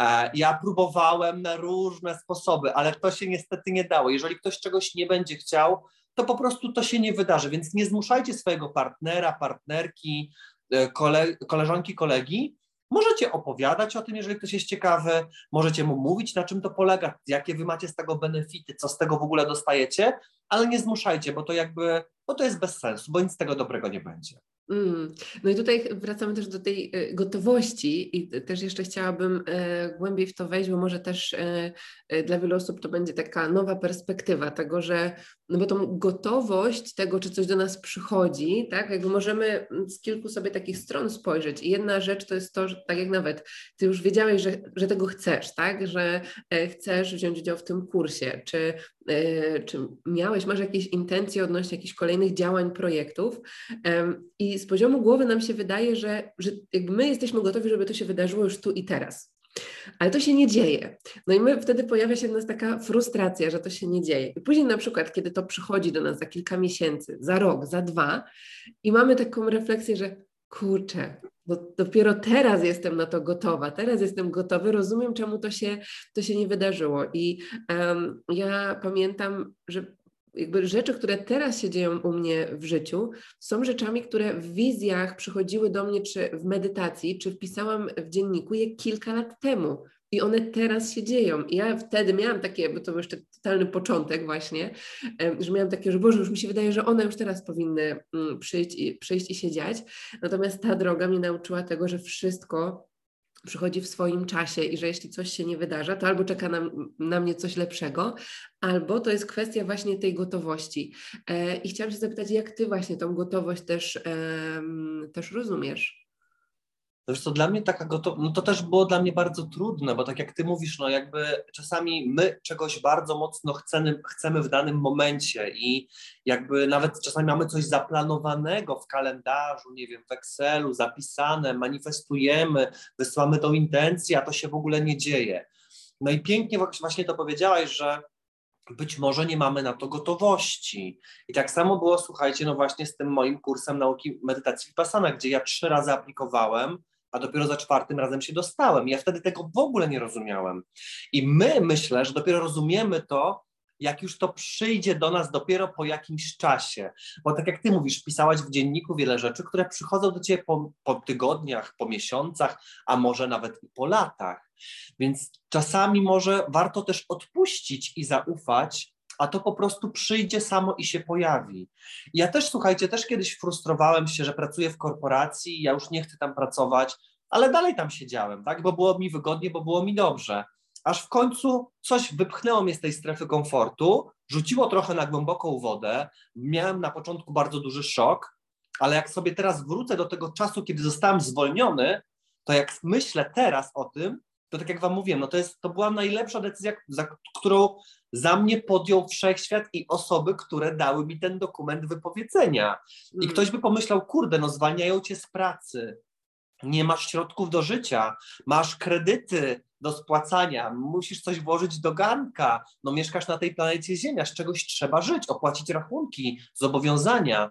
E, ja próbowałem na różne sposoby, ale to się niestety nie dało. Jeżeli ktoś czegoś nie będzie chciał, to po prostu to się nie wydarzy. Więc nie zmuszajcie swojego partnera, partnerki, e, kole, koleżanki, kolegi. Możecie opowiadać o tym, jeżeli ktoś jest ciekawy, możecie mu mówić, na czym to polega, jakie wy macie z tego benefity, co z tego w ogóle dostajecie, ale nie zmuszajcie, bo to jakby bo to jest bez sensu, bo nic z tego dobrego nie będzie. Mm. No i tutaj wracamy też do tej e, gotowości i też jeszcze chciałabym e, głębiej w to wejść, bo może też e, dla wielu osób to będzie taka nowa perspektywa tego, że no bo tą gotowość tego, czy coś do nas przychodzi, tak, jakby możemy z kilku sobie takich stron spojrzeć i jedna rzecz to jest to, że tak jak nawet ty już wiedziałeś, że, że tego chcesz, tak, że chcesz wziąć udział w tym kursie, czy czy miałeś, masz jakieś intencje odnośnie jakichś kolejnych działań, projektów i z poziomu głowy nam się wydaje, że, że jakby my jesteśmy gotowi, żeby to się wydarzyło już tu i teraz. Ale to się nie dzieje. No i my wtedy pojawia się w nas taka frustracja, że to się nie dzieje. I później na przykład, kiedy to przychodzi do nas za kilka miesięcy, za rok, za dwa i mamy taką refleksję, że kurczę, bo dopiero teraz jestem na to gotowa, teraz jestem gotowy, rozumiem, czemu to się, to się nie wydarzyło. I um, ja pamiętam, że jakby rzeczy, które teraz się dzieją u mnie w życiu, są rzeczami, które w wizjach przychodziły do mnie, czy w medytacji, czy wpisałam w dzienniku je kilka lat temu. I one teraz się dzieją. I ja wtedy miałam takie, bo to był jeszcze totalny początek właśnie, że miałam takie, że Boże, już mi się wydaje, że one już teraz powinny mm, przyjść i, przyjść i się dziać. Natomiast ta droga mnie nauczyła tego, że wszystko przychodzi w swoim czasie i że jeśli coś się nie wydarza, to albo czeka na, na mnie coś lepszego, albo to jest kwestia właśnie tej gotowości. E, I chciałam się zapytać, jak Ty właśnie tą gotowość też, też rozumiesz? Wiesz co, dla mnie taka gotowość, no to też było dla mnie bardzo trudne, bo tak jak ty mówisz, no jakby czasami my czegoś bardzo mocno chcemy, chcemy w danym momencie i jakby nawet czasami mamy coś zaplanowanego w kalendarzu, nie wiem, w Excelu, zapisane, manifestujemy, wysyłamy tą intencję, a to się w ogóle nie dzieje. No i pięknie właśnie to powiedziałaś, że być może nie mamy na to gotowości. I tak samo było, słuchajcie, no właśnie z tym moim kursem nauki medytacji Vipassana, gdzie ja trzy razy aplikowałem, a dopiero za czwartym razem się dostałem. Ja wtedy tego w ogóle nie rozumiałem. I my myślę, że dopiero rozumiemy to, jak już to przyjdzie do nas dopiero po jakimś czasie. Bo tak jak ty mówisz, pisałaś w dzienniku wiele rzeczy, które przychodzą do ciebie po, po tygodniach, po miesiącach, a może nawet i po latach. Więc czasami może warto też odpuścić i zaufać, a to po prostu przyjdzie samo i się pojawi. Ja też, słuchajcie, też kiedyś frustrowałem się, że pracuję w korporacji, ja już nie chcę tam pracować, ale dalej tam siedziałem, tak, bo było mi wygodnie, bo było mi dobrze. Aż w końcu coś wypchnęło mnie z tej strefy komfortu, rzuciło trochę na głęboką wodę. Miałem na początku bardzo duży szok, ale jak sobie teraz wrócę do tego czasu, kiedy zostałem zwolniony, to jak myślę teraz o tym, to tak jak wam mówiłem, no to, jest, to była najlepsza decyzja, za którą za mnie podjął wszechświat i osoby, które dały mi ten dokument wypowiedzenia. I mm. ktoś by pomyślał, kurde, no zwalniają cię z pracy, nie masz środków do życia, masz kredyty do spłacania, musisz coś włożyć do garnka, no mieszkasz na tej planecie Ziemia, z czegoś trzeba żyć, opłacić rachunki, zobowiązania.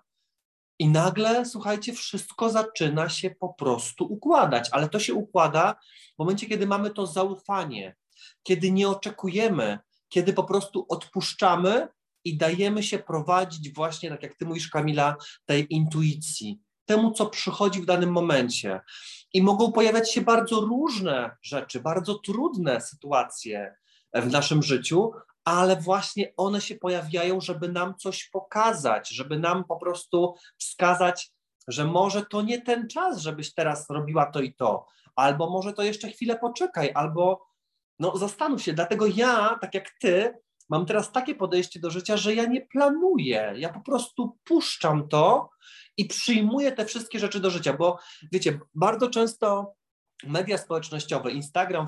I nagle, słuchajcie, wszystko zaczyna się po prostu układać, ale to się układa w momencie, kiedy mamy to zaufanie, kiedy nie oczekujemy, kiedy po prostu odpuszczamy i dajemy się prowadzić właśnie, tak jak ty mówisz, Kamila, tej intuicji, temu, co przychodzi w danym momencie. I mogą pojawiać się bardzo różne rzeczy, bardzo trudne sytuacje w naszym życiu, ale właśnie one się pojawiają, żeby nam coś pokazać, żeby nam po prostu wskazać, że może to nie ten czas, żebyś teraz robiła to i to, albo może to jeszcze chwilę poczekaj, albo no zastanów się. Dlatego ja, tak jak ty, mam teraz takie podejście do życia, że ja nie planuję, ja po prostu puszczam to i przyjmuję te wszystkie rzeczy do życia, bo wiecie, bardzo często media społecznościowe, Instagram,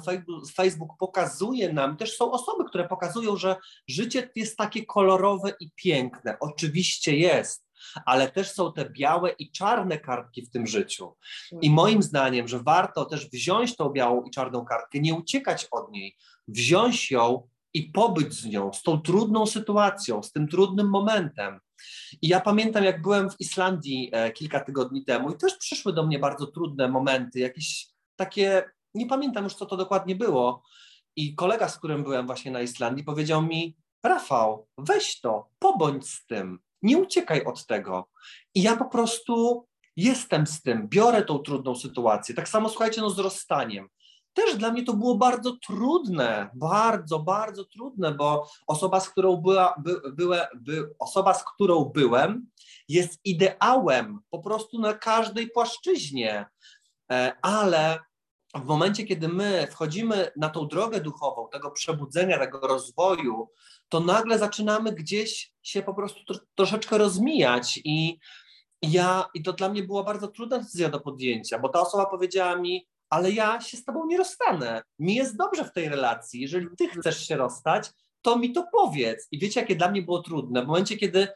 Facebook pokazuje nam, też są osoby, które pokazują, że życie jest takie kolorowe i piękne. Oczywiście jest, ale też są te białe i czarne kartki w tym życiu. I moim zdaniem, że warto też wziąć tą białą i czarną kartkę, nie uciekać od niej, wziąć ją i pobyć z nią, z tą trudną sytuacją, z tym trudnym momentem. I ja pamiętam, jak byłem w Islandii e, kilka tygodni temu i też przyszły do mnie bardzo trudne momenty, jakieś takie, nie pamiętam już, co to dokładnie było. I kolega, z którym byłem właśnie na Islandii, powiedział mi: Rafał, weź to, pobądź z tym, nie uciekaj od tego. I ja po prostu jestem z tym, biorę tą trudną sytuację. Tak samo słuchajcie, no z rozstaniem. Też dla mnie to było bardzo trudne, bardzo, bardzo trudne, bo osoba, z którą była, by, by, osoba, z którą byłem, jest ideałem po prostu na każdej płaszczyźnie, e, ale w momencie, kiedy my wchodzimy na tą drogę duchową, tego przebudzenia, tego rozwoju, to nagle zaczynamy gdzieś się po prostu troszeczkę rozmijać i ja, i to dla mnie była bardzo trudna decyzja do podjęcia, bo ta osoba powiedziała mi, ale ja się z tobą nie rozstanę. Mi jest dobrze w tej relacji. Jeżeli ty chcesz się rozstać, to mi to powiedz. I wiecie, jakie dla mnie było trudne? W momencie, kiedy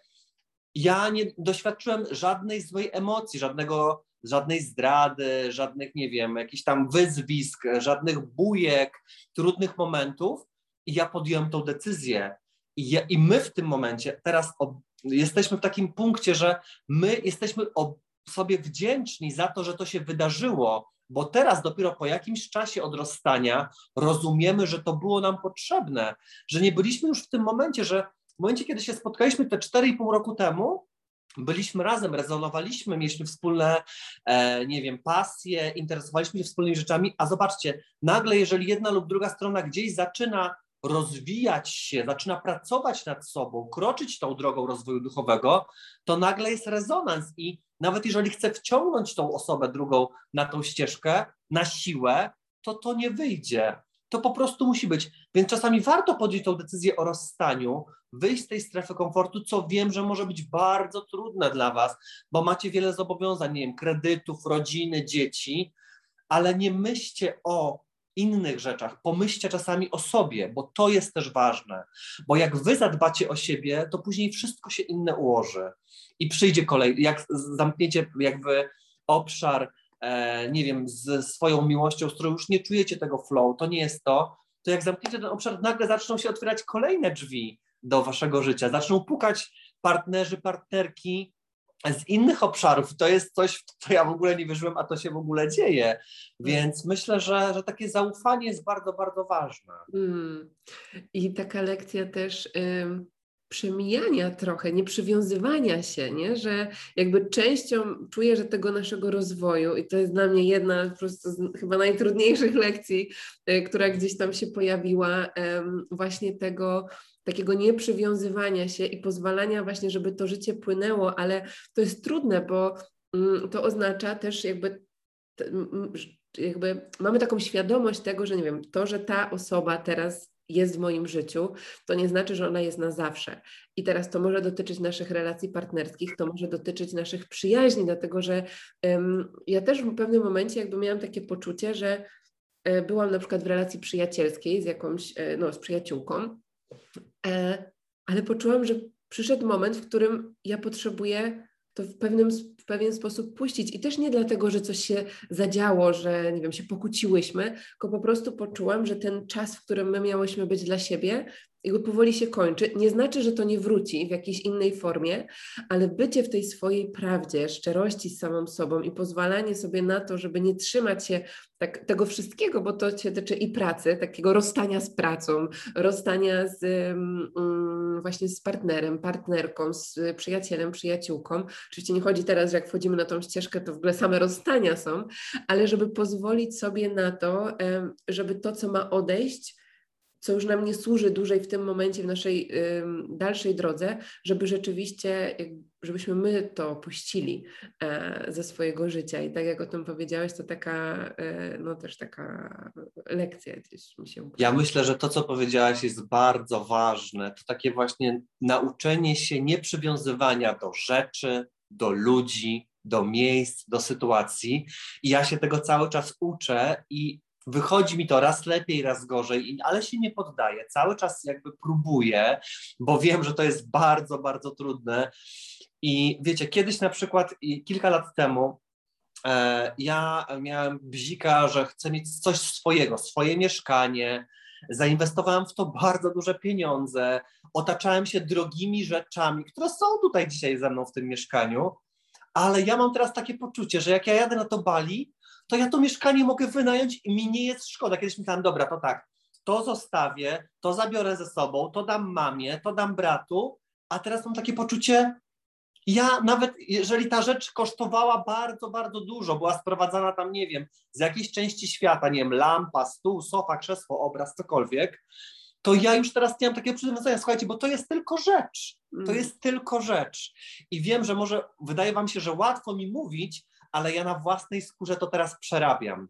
ja nie doświadczyłem żadnej złej emocji, żadnego, żadnej zdrady, żadnych, nie wiem, jakichś tam wyzwisk, żadnych bujek, trudnych momentów, i ja podjąłem tą decyzję. I, ja, i my w tym momencie teraz ob, jesteśmy w takim punkcie, że my jesteśmy ob, sobie wdzięczni za to, że to się wydarzyło, bo teraz dopiero po jakimś czasie od rozstania rozumiemy, że to było nam potrzebne, że nie byliśmy już w tym momencie, że w momencie, kiedy się spotkaliśmy te 4,5 roku temu, byliśmy razem, rezonowaliśmy, mieliśmy wspólne, e, nie wiem, pasje, interesowaliśmy się wspólnymi rzeczami, a zobaczcie, nagle jeżeli jedna lub druga strona gdzieś zaczyna rozwijać się, zaczyna pracować nad sobą, kroczyć tą drogą rozwoju duchowego, to nagle jest rezonans i nawet jeżeli chce wciągnąć tą osobę drugą na tą ścieżkę na siłę, to to nie wyjdzie. To po prostu musi być. Więc czasami warto podjąć tą decyzję o rozstaniu, wyjść z tej strefy komfortu, co wiem, że może być bardzo trudne dla Was, bo macie wiele zobowiązań, nie wiem, kredytów, rodziny, dzieci, ale nie myślcie o innych rzeczach, pomyślcie czasami o sobie, bo to jest też ważne. Bo jak wy zadbacie o siebie, to później wszystko się inne ułoży. I przyjdzie kolej, jak zamkniecie jakby obszar, nie wiem, z swoją miłością, z którą już nie czujecie tego flow, to nie jest to, to jak zamkniecie ten obszar, nagle zaczną się otwierać kolejne drzwi do waszego życia, zaczną pukać partnerzy, partnerki, z innych obszarów. To jest coś, w co ja w ogóle nie wierzyłem, a to się w ogóle dzieje. Więc myślę, że, że takie zaufanie jest bardzo, bardzo ważne. Mm. I taka lekcja też. Ym przemijania trochę, nie przywiązywania się, nie? że jakby częścią czuję, że tego naszego rozwoju i to jest dla mnie jedna po prostu z chyba najtrudniejszych lekcji, y, która gdzieś tam się pojawiła, właśnie tego takiego nieprzywiązywania się i pozwalania właśnie, żeby to życie płynęło, ale to jest trudne, bo mm, to oznacza też jakby jakby mamy taką świadomość tego, że nie wiem, to, że ta osoba teraz jest w moim życiu, to nie znaczy, że ona jest na zawsze. I teraz to może dotyczyć naszych relacji partnerskich, to może dotyczyć naszych przyjaźni, dlatego że um, ja też w pewnym momencie jakby miałam takie poczucie, że e, byłam na przykład w relacji przyjacielskiej z jakąś, e, no z przyjaciółką, e, ale poczułam, że przyszedł moment, w którym ja potrzebuję to w, pewnym, w pewien sposób puścić. I też nie dlatego, że coś się zadziało, że nie wiem, się pokłóciłyśmy, tylko po prostu poczułam, że ten czas, w którym my miałyśmy być dla siebie, jakby powoli się kończy. Nie znaczy, że to nie wróci w jakiejś innej formie, ale bycie w tej swojej prawdzie, szczerości z samą sobą i pozwalanie sobie na to, żeby nie trzymać się tak, tego wszystkiego, bo to się tyczy i pracy, takiego rozstania z pracą, rozstania z um, właśnie z partnerem, partnerką, z przyjacielem, przyjaciółką. Oczywiście nie chodzi teraz, że jak wchodzimy na tą ścieżkę, to w ogóle same rozstania są, ale żeby pozwolić sobie na to, żeby to, co ma odejść, co już nam nie służy dłużej w tym momencie, w naszej y, dalszej drodze, żeby rzeczywiście, żebyśmy my to puścili e, ze swojego życia. I tak jak o tym powiedziałeś, to taka, e, no też taka lekcja gdzieś mi się Ja myślę, że to, co powiedziałaś jest bardzo ważne. To takie właśnie nauczenie się nieprzywiązywania do rzeczy, do ludzi, do miejsc, do sytuacji. I ja się tego cały czas uczę i wychodzi mi to raz lepiej, raz gorzej, ale się nie poddaję. Cały czas jakby próbuję, bo wiem, że to jest bardzo, bardzo trudne. I wiecie, kiedyś na przykład kilka lat temu e, ja miałem bzika, że chcę mieć coś swojego, swoje mieszkanie. Zainwestowałem w to bardzo duże pieniądze, otaczałem się drogimi rzeczami, które są tutaj dzisiaj ze mną w tym mieszkaniu, ale ja mam teraz takie poczucie, że jak ja jadę na to Bali, to ja to mieszkanie mogę wynająć i mi nie jest szkoda. Kiedyś myślałam, dobra, to tak, to zostawię, to zabiorę ze sobą, to dam mamie, to dam bratu, a teraz mam takie poczucie, ja nawet jeżeli ta rzecz kosztowała bardzo, bardzo dużo, była sprowadzana tam, nie wiem, z jakiejś części świata, nie wiem, lampa, stół, sofa, krzesło, obraz, cokolwiek, to ja już teraz nie mam takiego przywiązania, słuchajcie, bo to jest tylko rzecz. To mm. jest tylko rzecz. I wiem, że może wydaje wam się, że łatwo mi mówić, ale ja na własnej skórze to teraz przerabiam.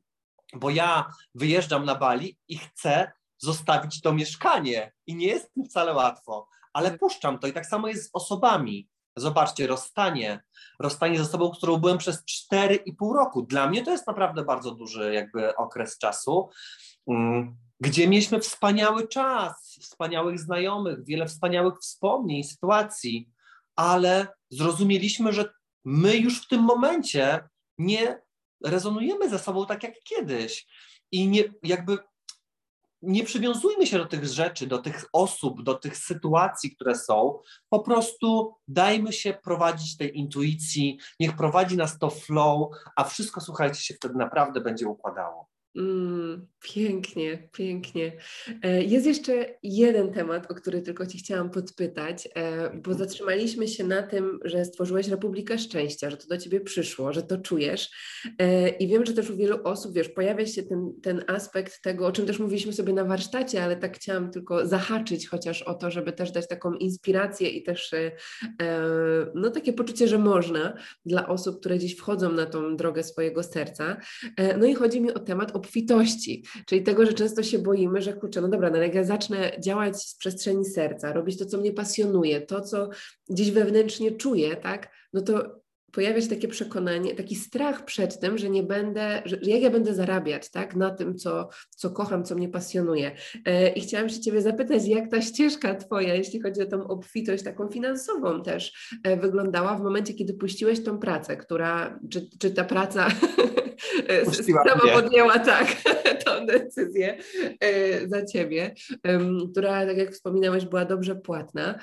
Bo ja wyjeżdżam na Bali i chcę zostawić to mieszkanie. I nie jest mi wcale łatwo, ale tak. puszczam to. I tak samo jest z osobami. Zobaczcie, rozstanie. Rozstanie z osobą, którą byłem przez 4,5 roku. Dla mnie to jest naprawdę bardzo duży jakby okres czasu, mm, gdzie mieliśmy wspaniały czas, wspaniałych znajomych, wiele wspaniałych wspomnień, sytuacji, ale zrozumieliśmy, że my już w tym momencie nie rezonujemy ze sobą tak jak kiedyś. I nie, jakby nie przywiązujmy się do tych rzeczy, do tych osób, do tych sytuacji, które są. Po prostu dajmy się prowadzić tej intuicji, niech prowadzi nas to flow, a wszystko, słuchajcie, się wtedy naprawdę będzie układało. Mm, pięknie, pięknie. E, jest jeszcze jeden temat, o który tylko Ci chciałam podpytać, e, bo mhm. zatrzymaliśmy się na tym, że stworzyłeś Republikę Szczęścia, że to do Ciebie przyszło, że to czujesz. E, I wiem, że też u wielu osób, wiesz, pojawia się ten, ten aspekt tego, o czym też mówiliśmy sobie na warsztacie, ale tak chciałam tylko zahaczyć chociaż o to, żeby też dać taką inspirację i też no takie poczucie, że można dla osób, które gdzieś wchodzą na tą drogę swojego serca. No i chodzi mi o temat obfitości, czyli tego, że często się boimy, że kurczę, no dobra, no jak ja zacznę działać z przestrzeni serca, robić to, co mnie pasjonuje, to, co gdzieś wewnętrznie czuję, tak, no to pojawia się takie przekonanie, taki strach przed tym, że nie będę, że jak ja będę zarabiać, tak, na tym, co, co kocham, co mnie pasjonuje. E, I chciałam się Ciebie zapytać, jak ta ścieżka Twoja, jeśli chodzi o tą obfitość taką finansową też, e, wyglądała w momencie, kiedy puściłeś tą pracę, która, czy, czy ta praca sama podjęła tak tą decyzję e, za Ciebie, która, tak jak wspominałeś, była dobrze płatna.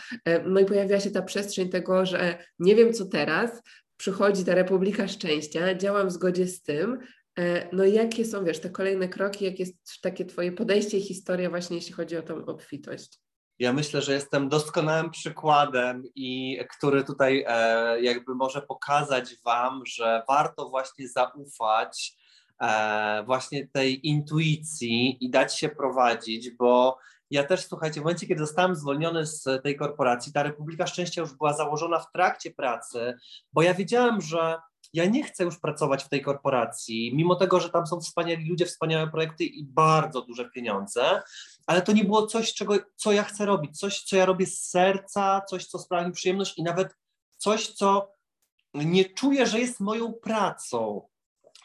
No i pojawiła się ta przestrzeń tego, że nie wiem co teraz, przychodzi ta Republika Szczęścia, działam w zgodzie z tym, e, no i jakie są, wiesz, te kolejne kroki, jakie jest takie Twoje podejście i historia właśnie, jeśli chodzi o tą obfitość? Ja myślę, że jestem doskonałym przykładem i który tutaj e, jakby może pokazać Wam, że warto właśnie zaufać e, właśnie tej intuicji i dać się prowadzić, bo ja też, słuchajcie, w momencie, kiedy zostałem zwolniony z tej korporacji, ta Republika Szczęścia już była założona w trakcie pracy, bo ja wiedziałem, że ja nie chcę już pracować w tej korporacji, mimo tego, że tam są wspaniali ludzie, wspaniałe projekty i bardzo duże pieniądze, ale to nie było coś, czego, co ja chcę robić, coś, co ja robię z serca, coś, co sprawia mi przyjemność i nawet coś, co nie czuję, że jest moją pracą.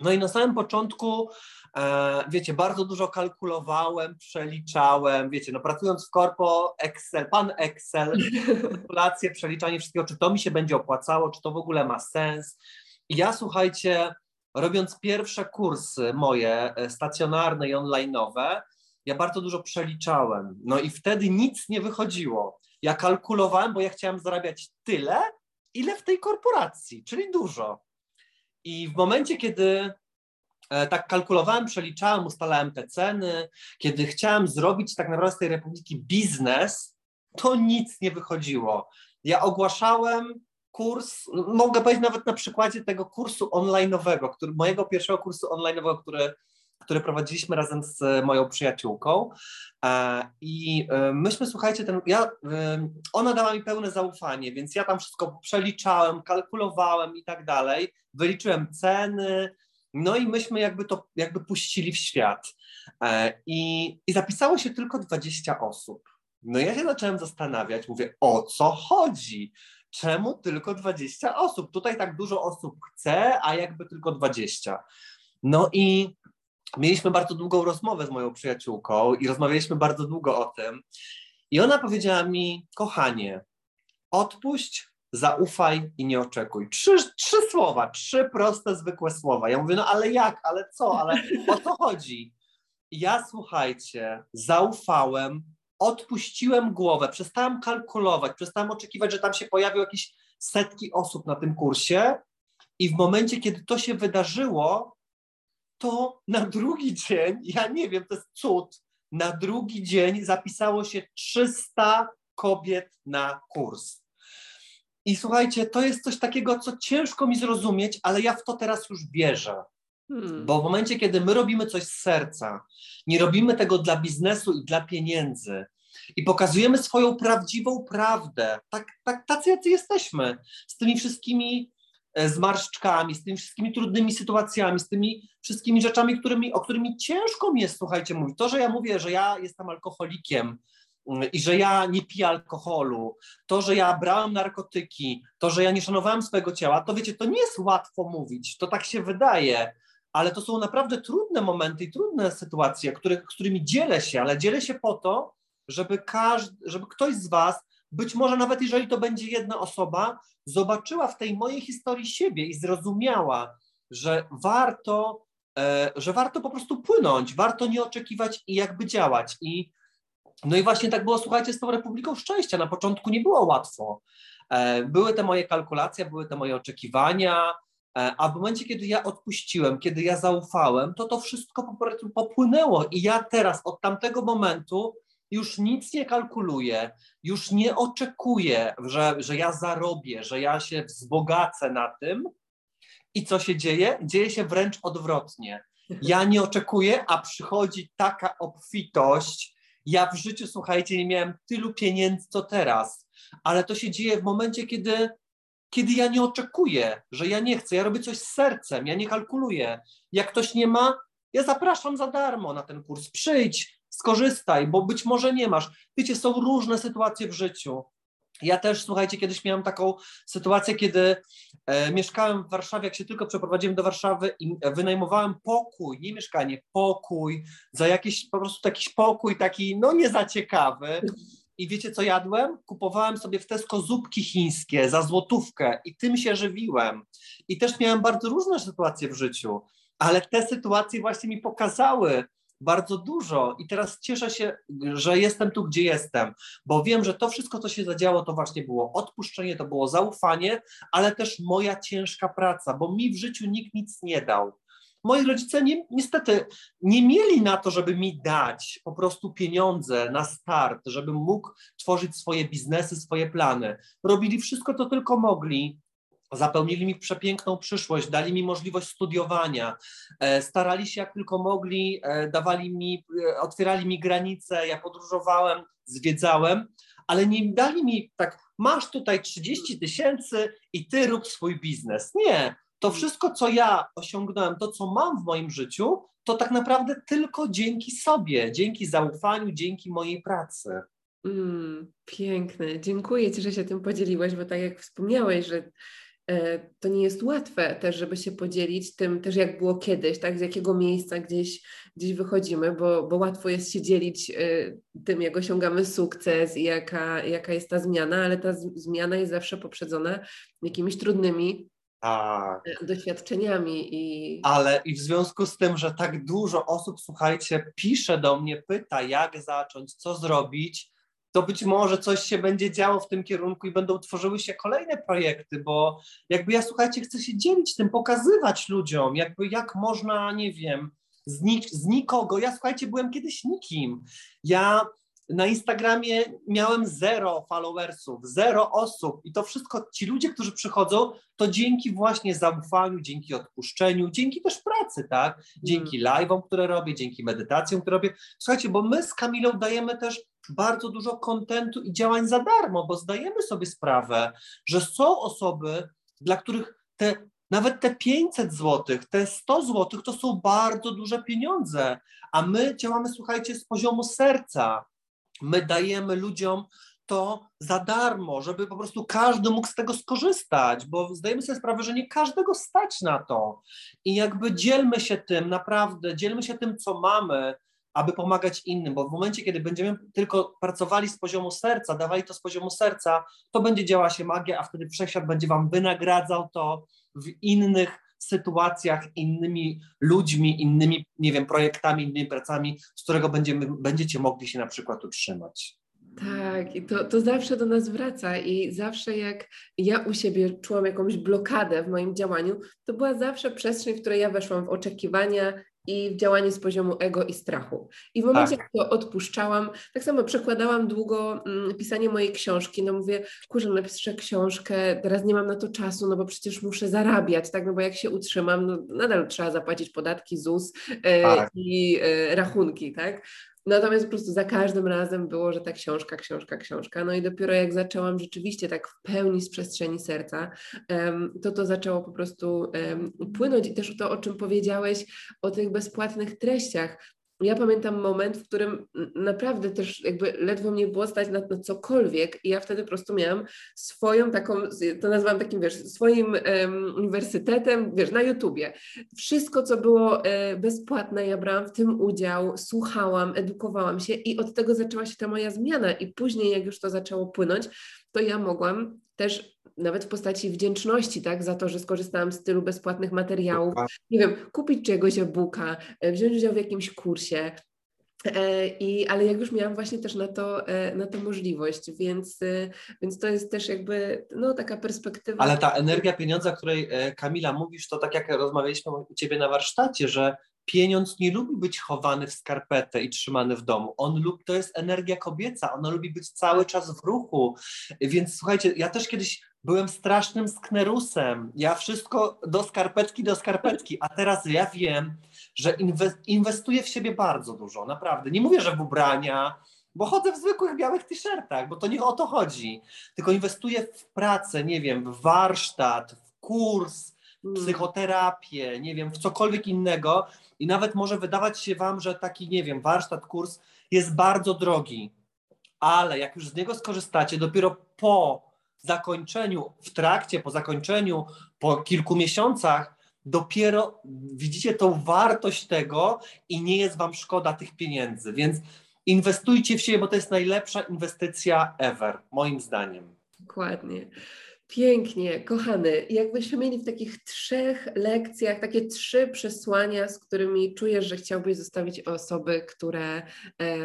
No i na samym początku E, wiecie, bardzo dużo kalkulowałem, przeliczałem, wiecie, no pracując w korpo, Excel, pan Excel, kalkulacje, przeliczanie wszystkiego, czy to mi się będzie opłacało, czy to w ogóle ma sens. I ja, słuchajcie, robiąc pierwsze kursy moje e, stacjonarne i online'owe, ja bardzo dużo przeliczałem. No i wtedy nic nie wychodziło. Ja kalkulowałem, bo ja chciałem zarabiać tyle, ile w tej korporacji, czyli dużo. I w momencie, kiedy E, tak kalkulowałem, przeliczałem, ustalałem te ceny. Kiedy chciałem zrobić tak naprawdę z tej Republiki biznes, to nic nie wychodziło. Ja ogłaszałem kurs, mogę powiedzieć nawet na przykładzie tego kursu online'owego, mojego pierwszego kursu online'owego, który, który prowadziliśmy razem z moją przyjaciółką. E, I e, myśmy, słuchajcie, ten, ja, ona dała mi pełne zaufanie, więc ja tam wszystko przeliczałem, kalkulowałem i tak dalej. Wyliczyłem ceny, no i myśmy jakby to jakby puścili w świat. E, I, I zapisało się tylko 20 osób. No ja się zacząłem zastanawiać, mówię, o co chodzi? Czemu tylko 20 osób? Tutaj tak dużo osób chce, a jakby tylko 20. No i mieliśmy bardzo długą rozmowę z moją przyjaciółką i rozmawialiśmy bardzo długo o tym. I ona powiedziała mi, kochanie, odpuść zaufaj i nie oczekuj. Trzy, trzy słowa, trzy proste, zwykłe słowa. Ja mówię, no ale jak, ale co, ale o co chodzi? ja słuchajcie, zaufałem, odpuściłem głowę, przestałem kalkulować, przestałem oczekiwać, że tam się pojawią jakieś setki osób na tym kursie i w momencie, kiedy to się wydarzyło, to na drugi dzień, ja nie wiem, to jest cud, na drugi dzień zapisało się 300 kobiet na kurs. I słuchajcie, to jest coś takiego, co ciężko mi zrozumieć, ale ja w to teraz już wierzę. Hmm. Bo w momencie, kiedy my robimy coś z serca, nie robimy tego dla biznesu i dla pieniędzy, i pokazujemy swoją prawdziwą prawdę, tak, tak, tacy jacy jesteśmy, z tymi wszystkimi e, zmarszczkami, z tymi wszystkimi trudnymi sytuacjami, z tymi wszystkimi rzeczami, którymi, o którymi ciężko mi jest, słuchajcie, mówić. To, że ja mówię, że ja jestem alkoholikiem, mm, i że ja nie piję alkoholu, to, że ja brałem narkotyki, to, że ja nie szanowałem swojego ciała, to wiecie, to nie jest łatwo mówić, to tak się wydaje, ale to są naprawdę trudne momenty i trudne sytuacje, których, z którymi dzielę się, ale dzielę się po to, żeby, każdy, żeby ktoś z Was, być może nawet jeżeli to będzie jedna osoba, zobaczyła w tej mojej historii siebie i zrozumiała, że warto, e, że warto po prostu płynąć, warto nie oczekiwać i jakby działać. I no i właśnie tak było, słuchajcie, z tą Republiką Szczęścia. Na początku nie było łatwo. E, były te moje kalkulacje, były te moje oczekiwania, E, a w momencie, kiedy ja odpuściłem, kiedy ja zaufałem, to to wszystko po prostu popłynęło. I ja teraz od tamtego momentu już nic nie kalkuluję, już nie oczekuję, że, że ja zarobię, że ja się wzbogacę na tym. I co się dzieje? Dzieje się wręcz odwrotnie. Ja nie oczekuję, a przychodzi taka obfitość. Ja w życiu, słuchajcie, nie miałem tylu pieniędzy, co teraz, ale to się dzieje w momencie, kiedy kiedy ja nie oczekuję, że ja nie chcę, ja robię coś z sercem, ja nie kalkuluję. Jak ktoś nie ma, ja zapraszam za darmo na ten kurs. Przyjdź, skorzystaj, bo być może nie masz. Wiecie, są różne sytuacje w życiu. Ja też, słuchajcie, kiedyś miałem taką sytuację, kiedy e, mieszkałem w Warszawie, jak się tylko przeprowadziłem do Warszawy i wynajmowałem pokój, nie mieszkanie, pokój, za jakiś po prostu jakiś pokój taki, no nie za ciekawy. I wiecie, co jadłem? Kupowałem sobie w Tesco zupki chińskie za złotówkę i tym się żywiłem. I też miałem bardzo różne sytuacje w życiu, ale te sytuacje właśnie mi pokazały bardzo dużo. I teraz cieszę się, że jestem tu, gdzie jestem, bo wiem, że to wszystko, co się zadziało, to właśnie było odpuszczenie, to było zaufanie, ale też moja ciężka praca, bo mi w życiu nikt nic nie dał moi rodzice nie, niestety nie mieli na to, żeby mi dać po prostu pieniądze na start, żebym mógł tworzyć swoje biznesy, swoje plany. Robili wszystko, co tylko mogli, zapełnili mi przepiękną przyszłość, dali mi możliwość studiowania, e, starali się jak tylko mogli, e, dawali mi, e, otwierali mi granice, ja podróżowałem, zwiedzałem, ale nie dali mi tak, masz tutaj 30 tysięcy i ty rób swój biznes. Nie, to wszystko, co ja osiągnąłem, to, co mam w moim życiu, to tak naprawdę tylko dzięki sobie, dzięki zaufaniu, dzięki mojej pracy. Mm, piękne. Dziękuję Ci, że się tym podzieliłeś, bo tak jak wspomniałeś, że to nie jest łatwe też, żeby się podzielić tym też, jak było kiedyś, tak, z jakiego miejsca gdzieś, gdzieś wychodzimy, bo, bo łatwo jest się dzielić e, tym, jak osiągamy sukces i jaka, jaka jest ta zmiana, ale ta zmiana jest zawsze poprzedzona jakimiś trudnymi tak. doświadczeniami. I... Ale i w związku z tym, że tak dużo osób, słuchajcie, pisze do mnie, pyta, jak zacząć, co zrobić, to być może coś się będzie działo w tym kierunku i będą tworzyły się kolejne projekty, bo jakby ja, słuchajcie, chcę się dzielić tym, pokazywać ludziom, jakby jak można, nie wiem, z, nik z nikogo. Ja, słuchajcie, byłem kiedyś nikim. Ja na Instagramie miałem zero followersów, zero osób i to wszystko, ci ludzie, którzy przychodzą, to dzięki właśnie zaufaniu, dzięki odpuszczeniu, dzięki też pracy, tak? Dzięki mm. live'om, które robię, dzięki medytacjom, które robię. Słuchajcie, bo my z Kamilą dajemy też bardzo dużo kontentu i działań za darmo, bo zdajemy sobie sprawę, że są osoby, dla których te nawet te 500 zł, te 100 zł to są bardzo duże pieniądze, a my działamy, słuchajcie, z poziomu serca. My dajemy ludziom to za darmo, żeby po prostu każdy mógł z tego skorzystać, bo zdajemy sobie sprawę, że nie każdego stać na to. I jakby dzielmy się tym, naprawdę, dzielmy się tym, co mamy, aby pomagać innym, bo w momencie, kiedy będziemy tylko pracowali z poziomu serca, dawali to z poziomu serca, to będzie działała się magia, a wtedy wszechświat będzie Wam wynagradzał to w innych sytuacjach, innymi ludźmi, innymi, nie wiem, projektami, innymi pracami, z którego będziemy, będziecie mogli się na przykład utrzymać. Tak, i to, to zawsze do nas wraca i zawsze jak ja u siebie czułam jakąś blokadę w moim działaniu, to była zawsze przestrzeń, w której ja weszłam w oczekiwania i w działanie z poziomu ego i strachu. I w momencie, tak. jak to odpuszczałam, tak samo przekładałam długo mm, pisanie mojej książki, no mówię, kurczę, napiszę książkę, teraz nie mam na to czasu, no bo przecież muszę zarabiać, tak, no bo jak się utrzymam, no nadal trzeba zapłacić podatki ZUS e, tak. i e, rachunki, tak. Natomiast po prostu za każdym razem było, że ta książka, książka, książka. No i dopiero jak zaczęłam rzeczywiście tak w pełni z przestrzeni serca, to to zaczęło po prostu płynąć i też to, o czym powiedziałeś, o tych bezpłatnych treściach ja pamiętam moment, w którym naprawdę też jakby ledwo mnie było stać na, na cokolwiek i ja wtedy po prostu miałam swoją taką, to nazywam takim, wiesz, swoim um, uniwersytetem, wiesz, na YouTubie. Wszystko, co było e, bezpłatne, ja brałam w tym udział, słuchałam, edukowałam się i od tego zaczęła się ta moja zmiana i później, jak już to zaczęło płynąć, to ja mogłam też nawet w postaci wdzięczności, tak, za to, że skorzystałam z tylu bezpłatnych materiałów, nie wiem, kupić czegoś e-booka, e, wziąć udział w jakimś kursie, e, I, ale jak już miałam właśnie też na to, e, na to możliwość, więc, więc to jest też jakby no, taka perspektywa. Ale ta energia pieniądza, o której Kamila mówisz, to tak jak rozmawialiśmy u Ciebie na warsztacie, że pieniądz nie lubi być chowany w skarpetę i trzymany w domu. On lubi, to jest energia kobieca, ona lubi być cały czas w ruchu. Więc słuchajcie, ja też kiedyś byłem strasznym sknerusem. Ja wszystko do skarpetki, do skarpetki, a teraz ja wiem, że inwestuję w siebie bardzo dużo, naprawdę. Nie mówię, że w ubrania, bo chodzę w zwykłych białych t-shirtach, bo to nie o to chodzi. Tylko inwestuję w pracę, nie wiem, w warsztat, w kurs. Psychoterapię, nie wiem, w cokolwiek innego. I nawet może wydawać się Wam, że taki, nie wiem, warsztat, kurs jest bardzo drogi, ale jak już z niego skorzystacie, dopiero po zakończeniu, w trakcie, po zakończeniu, po kilku miesiącach, dopiero widzicie tą wartość tego i nie jest Wam szkoda tych pieniędzy. Więc inwestujcie w siebie, bo to jest najlepsza inwestycja ever, moim zdaniem. Dokładnie. Pięknie, kochany. Jakbyśmy mieli w takich trzech lekcjach takie trzy przesłania, z którymi czujesz, że chciałbyś zostawić osoby, które, e,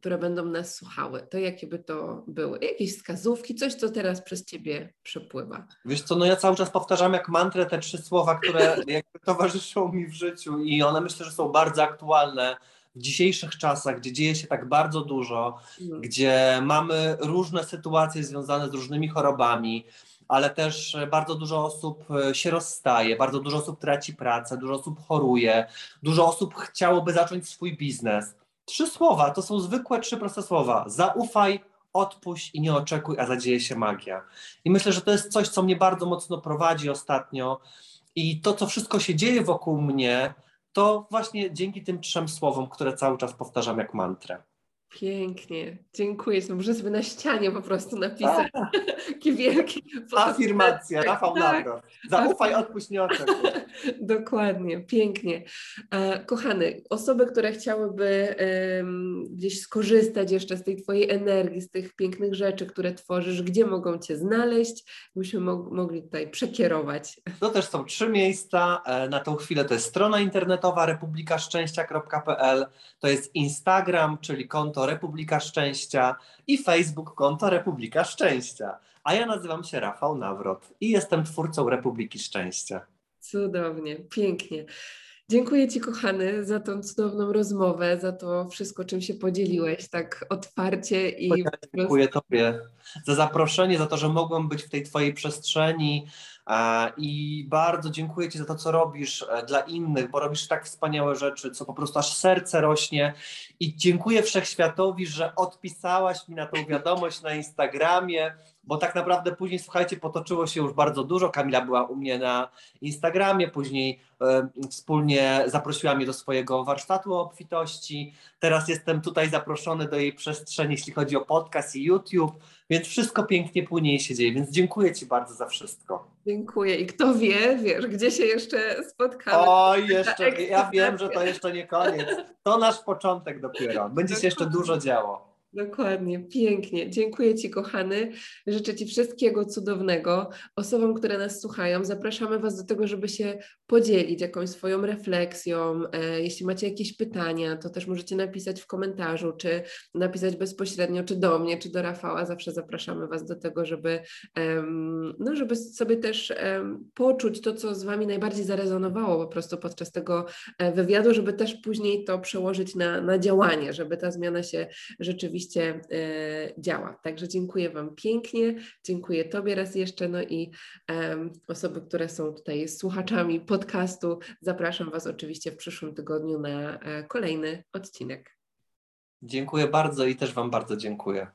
które będą nas słuchały, to jakie by to były? Jakieś wskazówki, coś, co teraz przez Ciebie przepływa? Wiesz co, no ja cały czas powtarzam jak mantrę te trzy słowa, które jakby towarzyszą mi w życiu i one myślę, że są bardzo aktualne w dzisiejszych czasach, gdzie dzieje się tak bardzo dużo, mm. gdzie mamy różne sytuacje związane z różnymi chorobami, ale też bardzo dużo osób e, się rozstaje, bardzo dużo osób traci pracę, dużo osób choruje, dużo osób chciałoby zacząć swój biznes. Trzy słowa, to są zwykłe trzy proste słowa. Zaufaj, odpuść i nie oczekuj, a zadzieje się magia. I myślę, że to jest coś, co mnie bardzo mocno prowadzi ostatnio. I to, co wszystko się dzieje wokół mnie, to właśnie dzięki tym trzem słowom, które cały czas powtarzam jak mantrę. Pięknie, dziękuję. Muszę sobie na ścianie po prostu napisać. Taki wielki. Afirmacja, Rafał tak, Nawrot. Zaufaj, odpuść, nie oczekuj. Dokładnie, pięknie. E, kochany, osoby, które chciałyby um, gdzieś skorzystać jeszcze z tej Twojej energii, z tych pięknych rzeczy, które tworzysz, gdzie mogą Cię znaleźć, byśmy mog mogli tutaj przekierować. To też są trzy miejsca. E, na tą chwilę to jest strona internetowa republikaszczęścia.pl, to jest Instagram, czyli konto Republika Szczęścia i Facebook konto Republika Szczęścia. A ja nazywam się Rafał Nawrot i jestem twórcą Republiki Szczęścia. Cudownie, pięknie. Dziękuję Ci, kochany, za tą cudowną rozmowę, za to wszystko, czym się podzieliłeś tak otwarcie i. Dziękuję Tobie za zaproszenie, za to, że mogłem być w tej Twojej przestrzeni, i bardzo dziękuję Ci za to, co robisz e, dla innych, bo robisz tak wspaniałe rzeczy, co po prostu aż serce rośnie. I dziękuję Wszechświatowi, że odpisałaś mi na tą wiadomość na Instagramie, bo tak naprawdę później, słuchajcie, potoczyło się już bardzo dużo. Kamila była u mnie na Instagramie, później wspólnie zaprosiła mnie do swojego warsztatu o obfitości. Teraz jestem tutaj zaproszony do jej przestrzeni, jeśli chodzi o podcast i YouTube, więc wszystko pięknie płynie i się dzieje, więc dziękuję Ci bardzo za wszystko. Dziękuję. I kto wie, wiesz, gdzie się jeszcze spotkamy. O, jeszcze, ja wiem, że to jeszcze nie koniec. To nasz początek dopiero. Będzie się jeszcze dużo działo. Dokładnie, pięknie. Dziękuję Ci, kochany. Życzę Ci wszystkiego cudownego. Osobom, które nas słuchają, zapraszamy Was do tego, żeby się podzielić jakąś swoją refleksją. E, jeśli macie jakieś pytania, to też możecie napisać w komentarzu, czy napisać bezpośrednio, czy do mnie, czy do Rafała. Zawsze zapraszamy Was do tego, żeby, no, żeby sobie też poczuć to, co z Wami najbardziej zarezonowało po prostu podczas tego e, wywiadu, żeby też później to przełożyć na, na działanie, żeby ta zmiana się rzeczywiście e, działa. Także dziękuję Wam pięknie, dziękuję Tobie raz jeszcze, no i osoby, które są tutaj słuchaczami podcastu, zapraszam Was oczywiście w przyszłym tygodniu na e, kolejny odcinek. Dziękuję bardzo i też Wam bardzo dziękuję.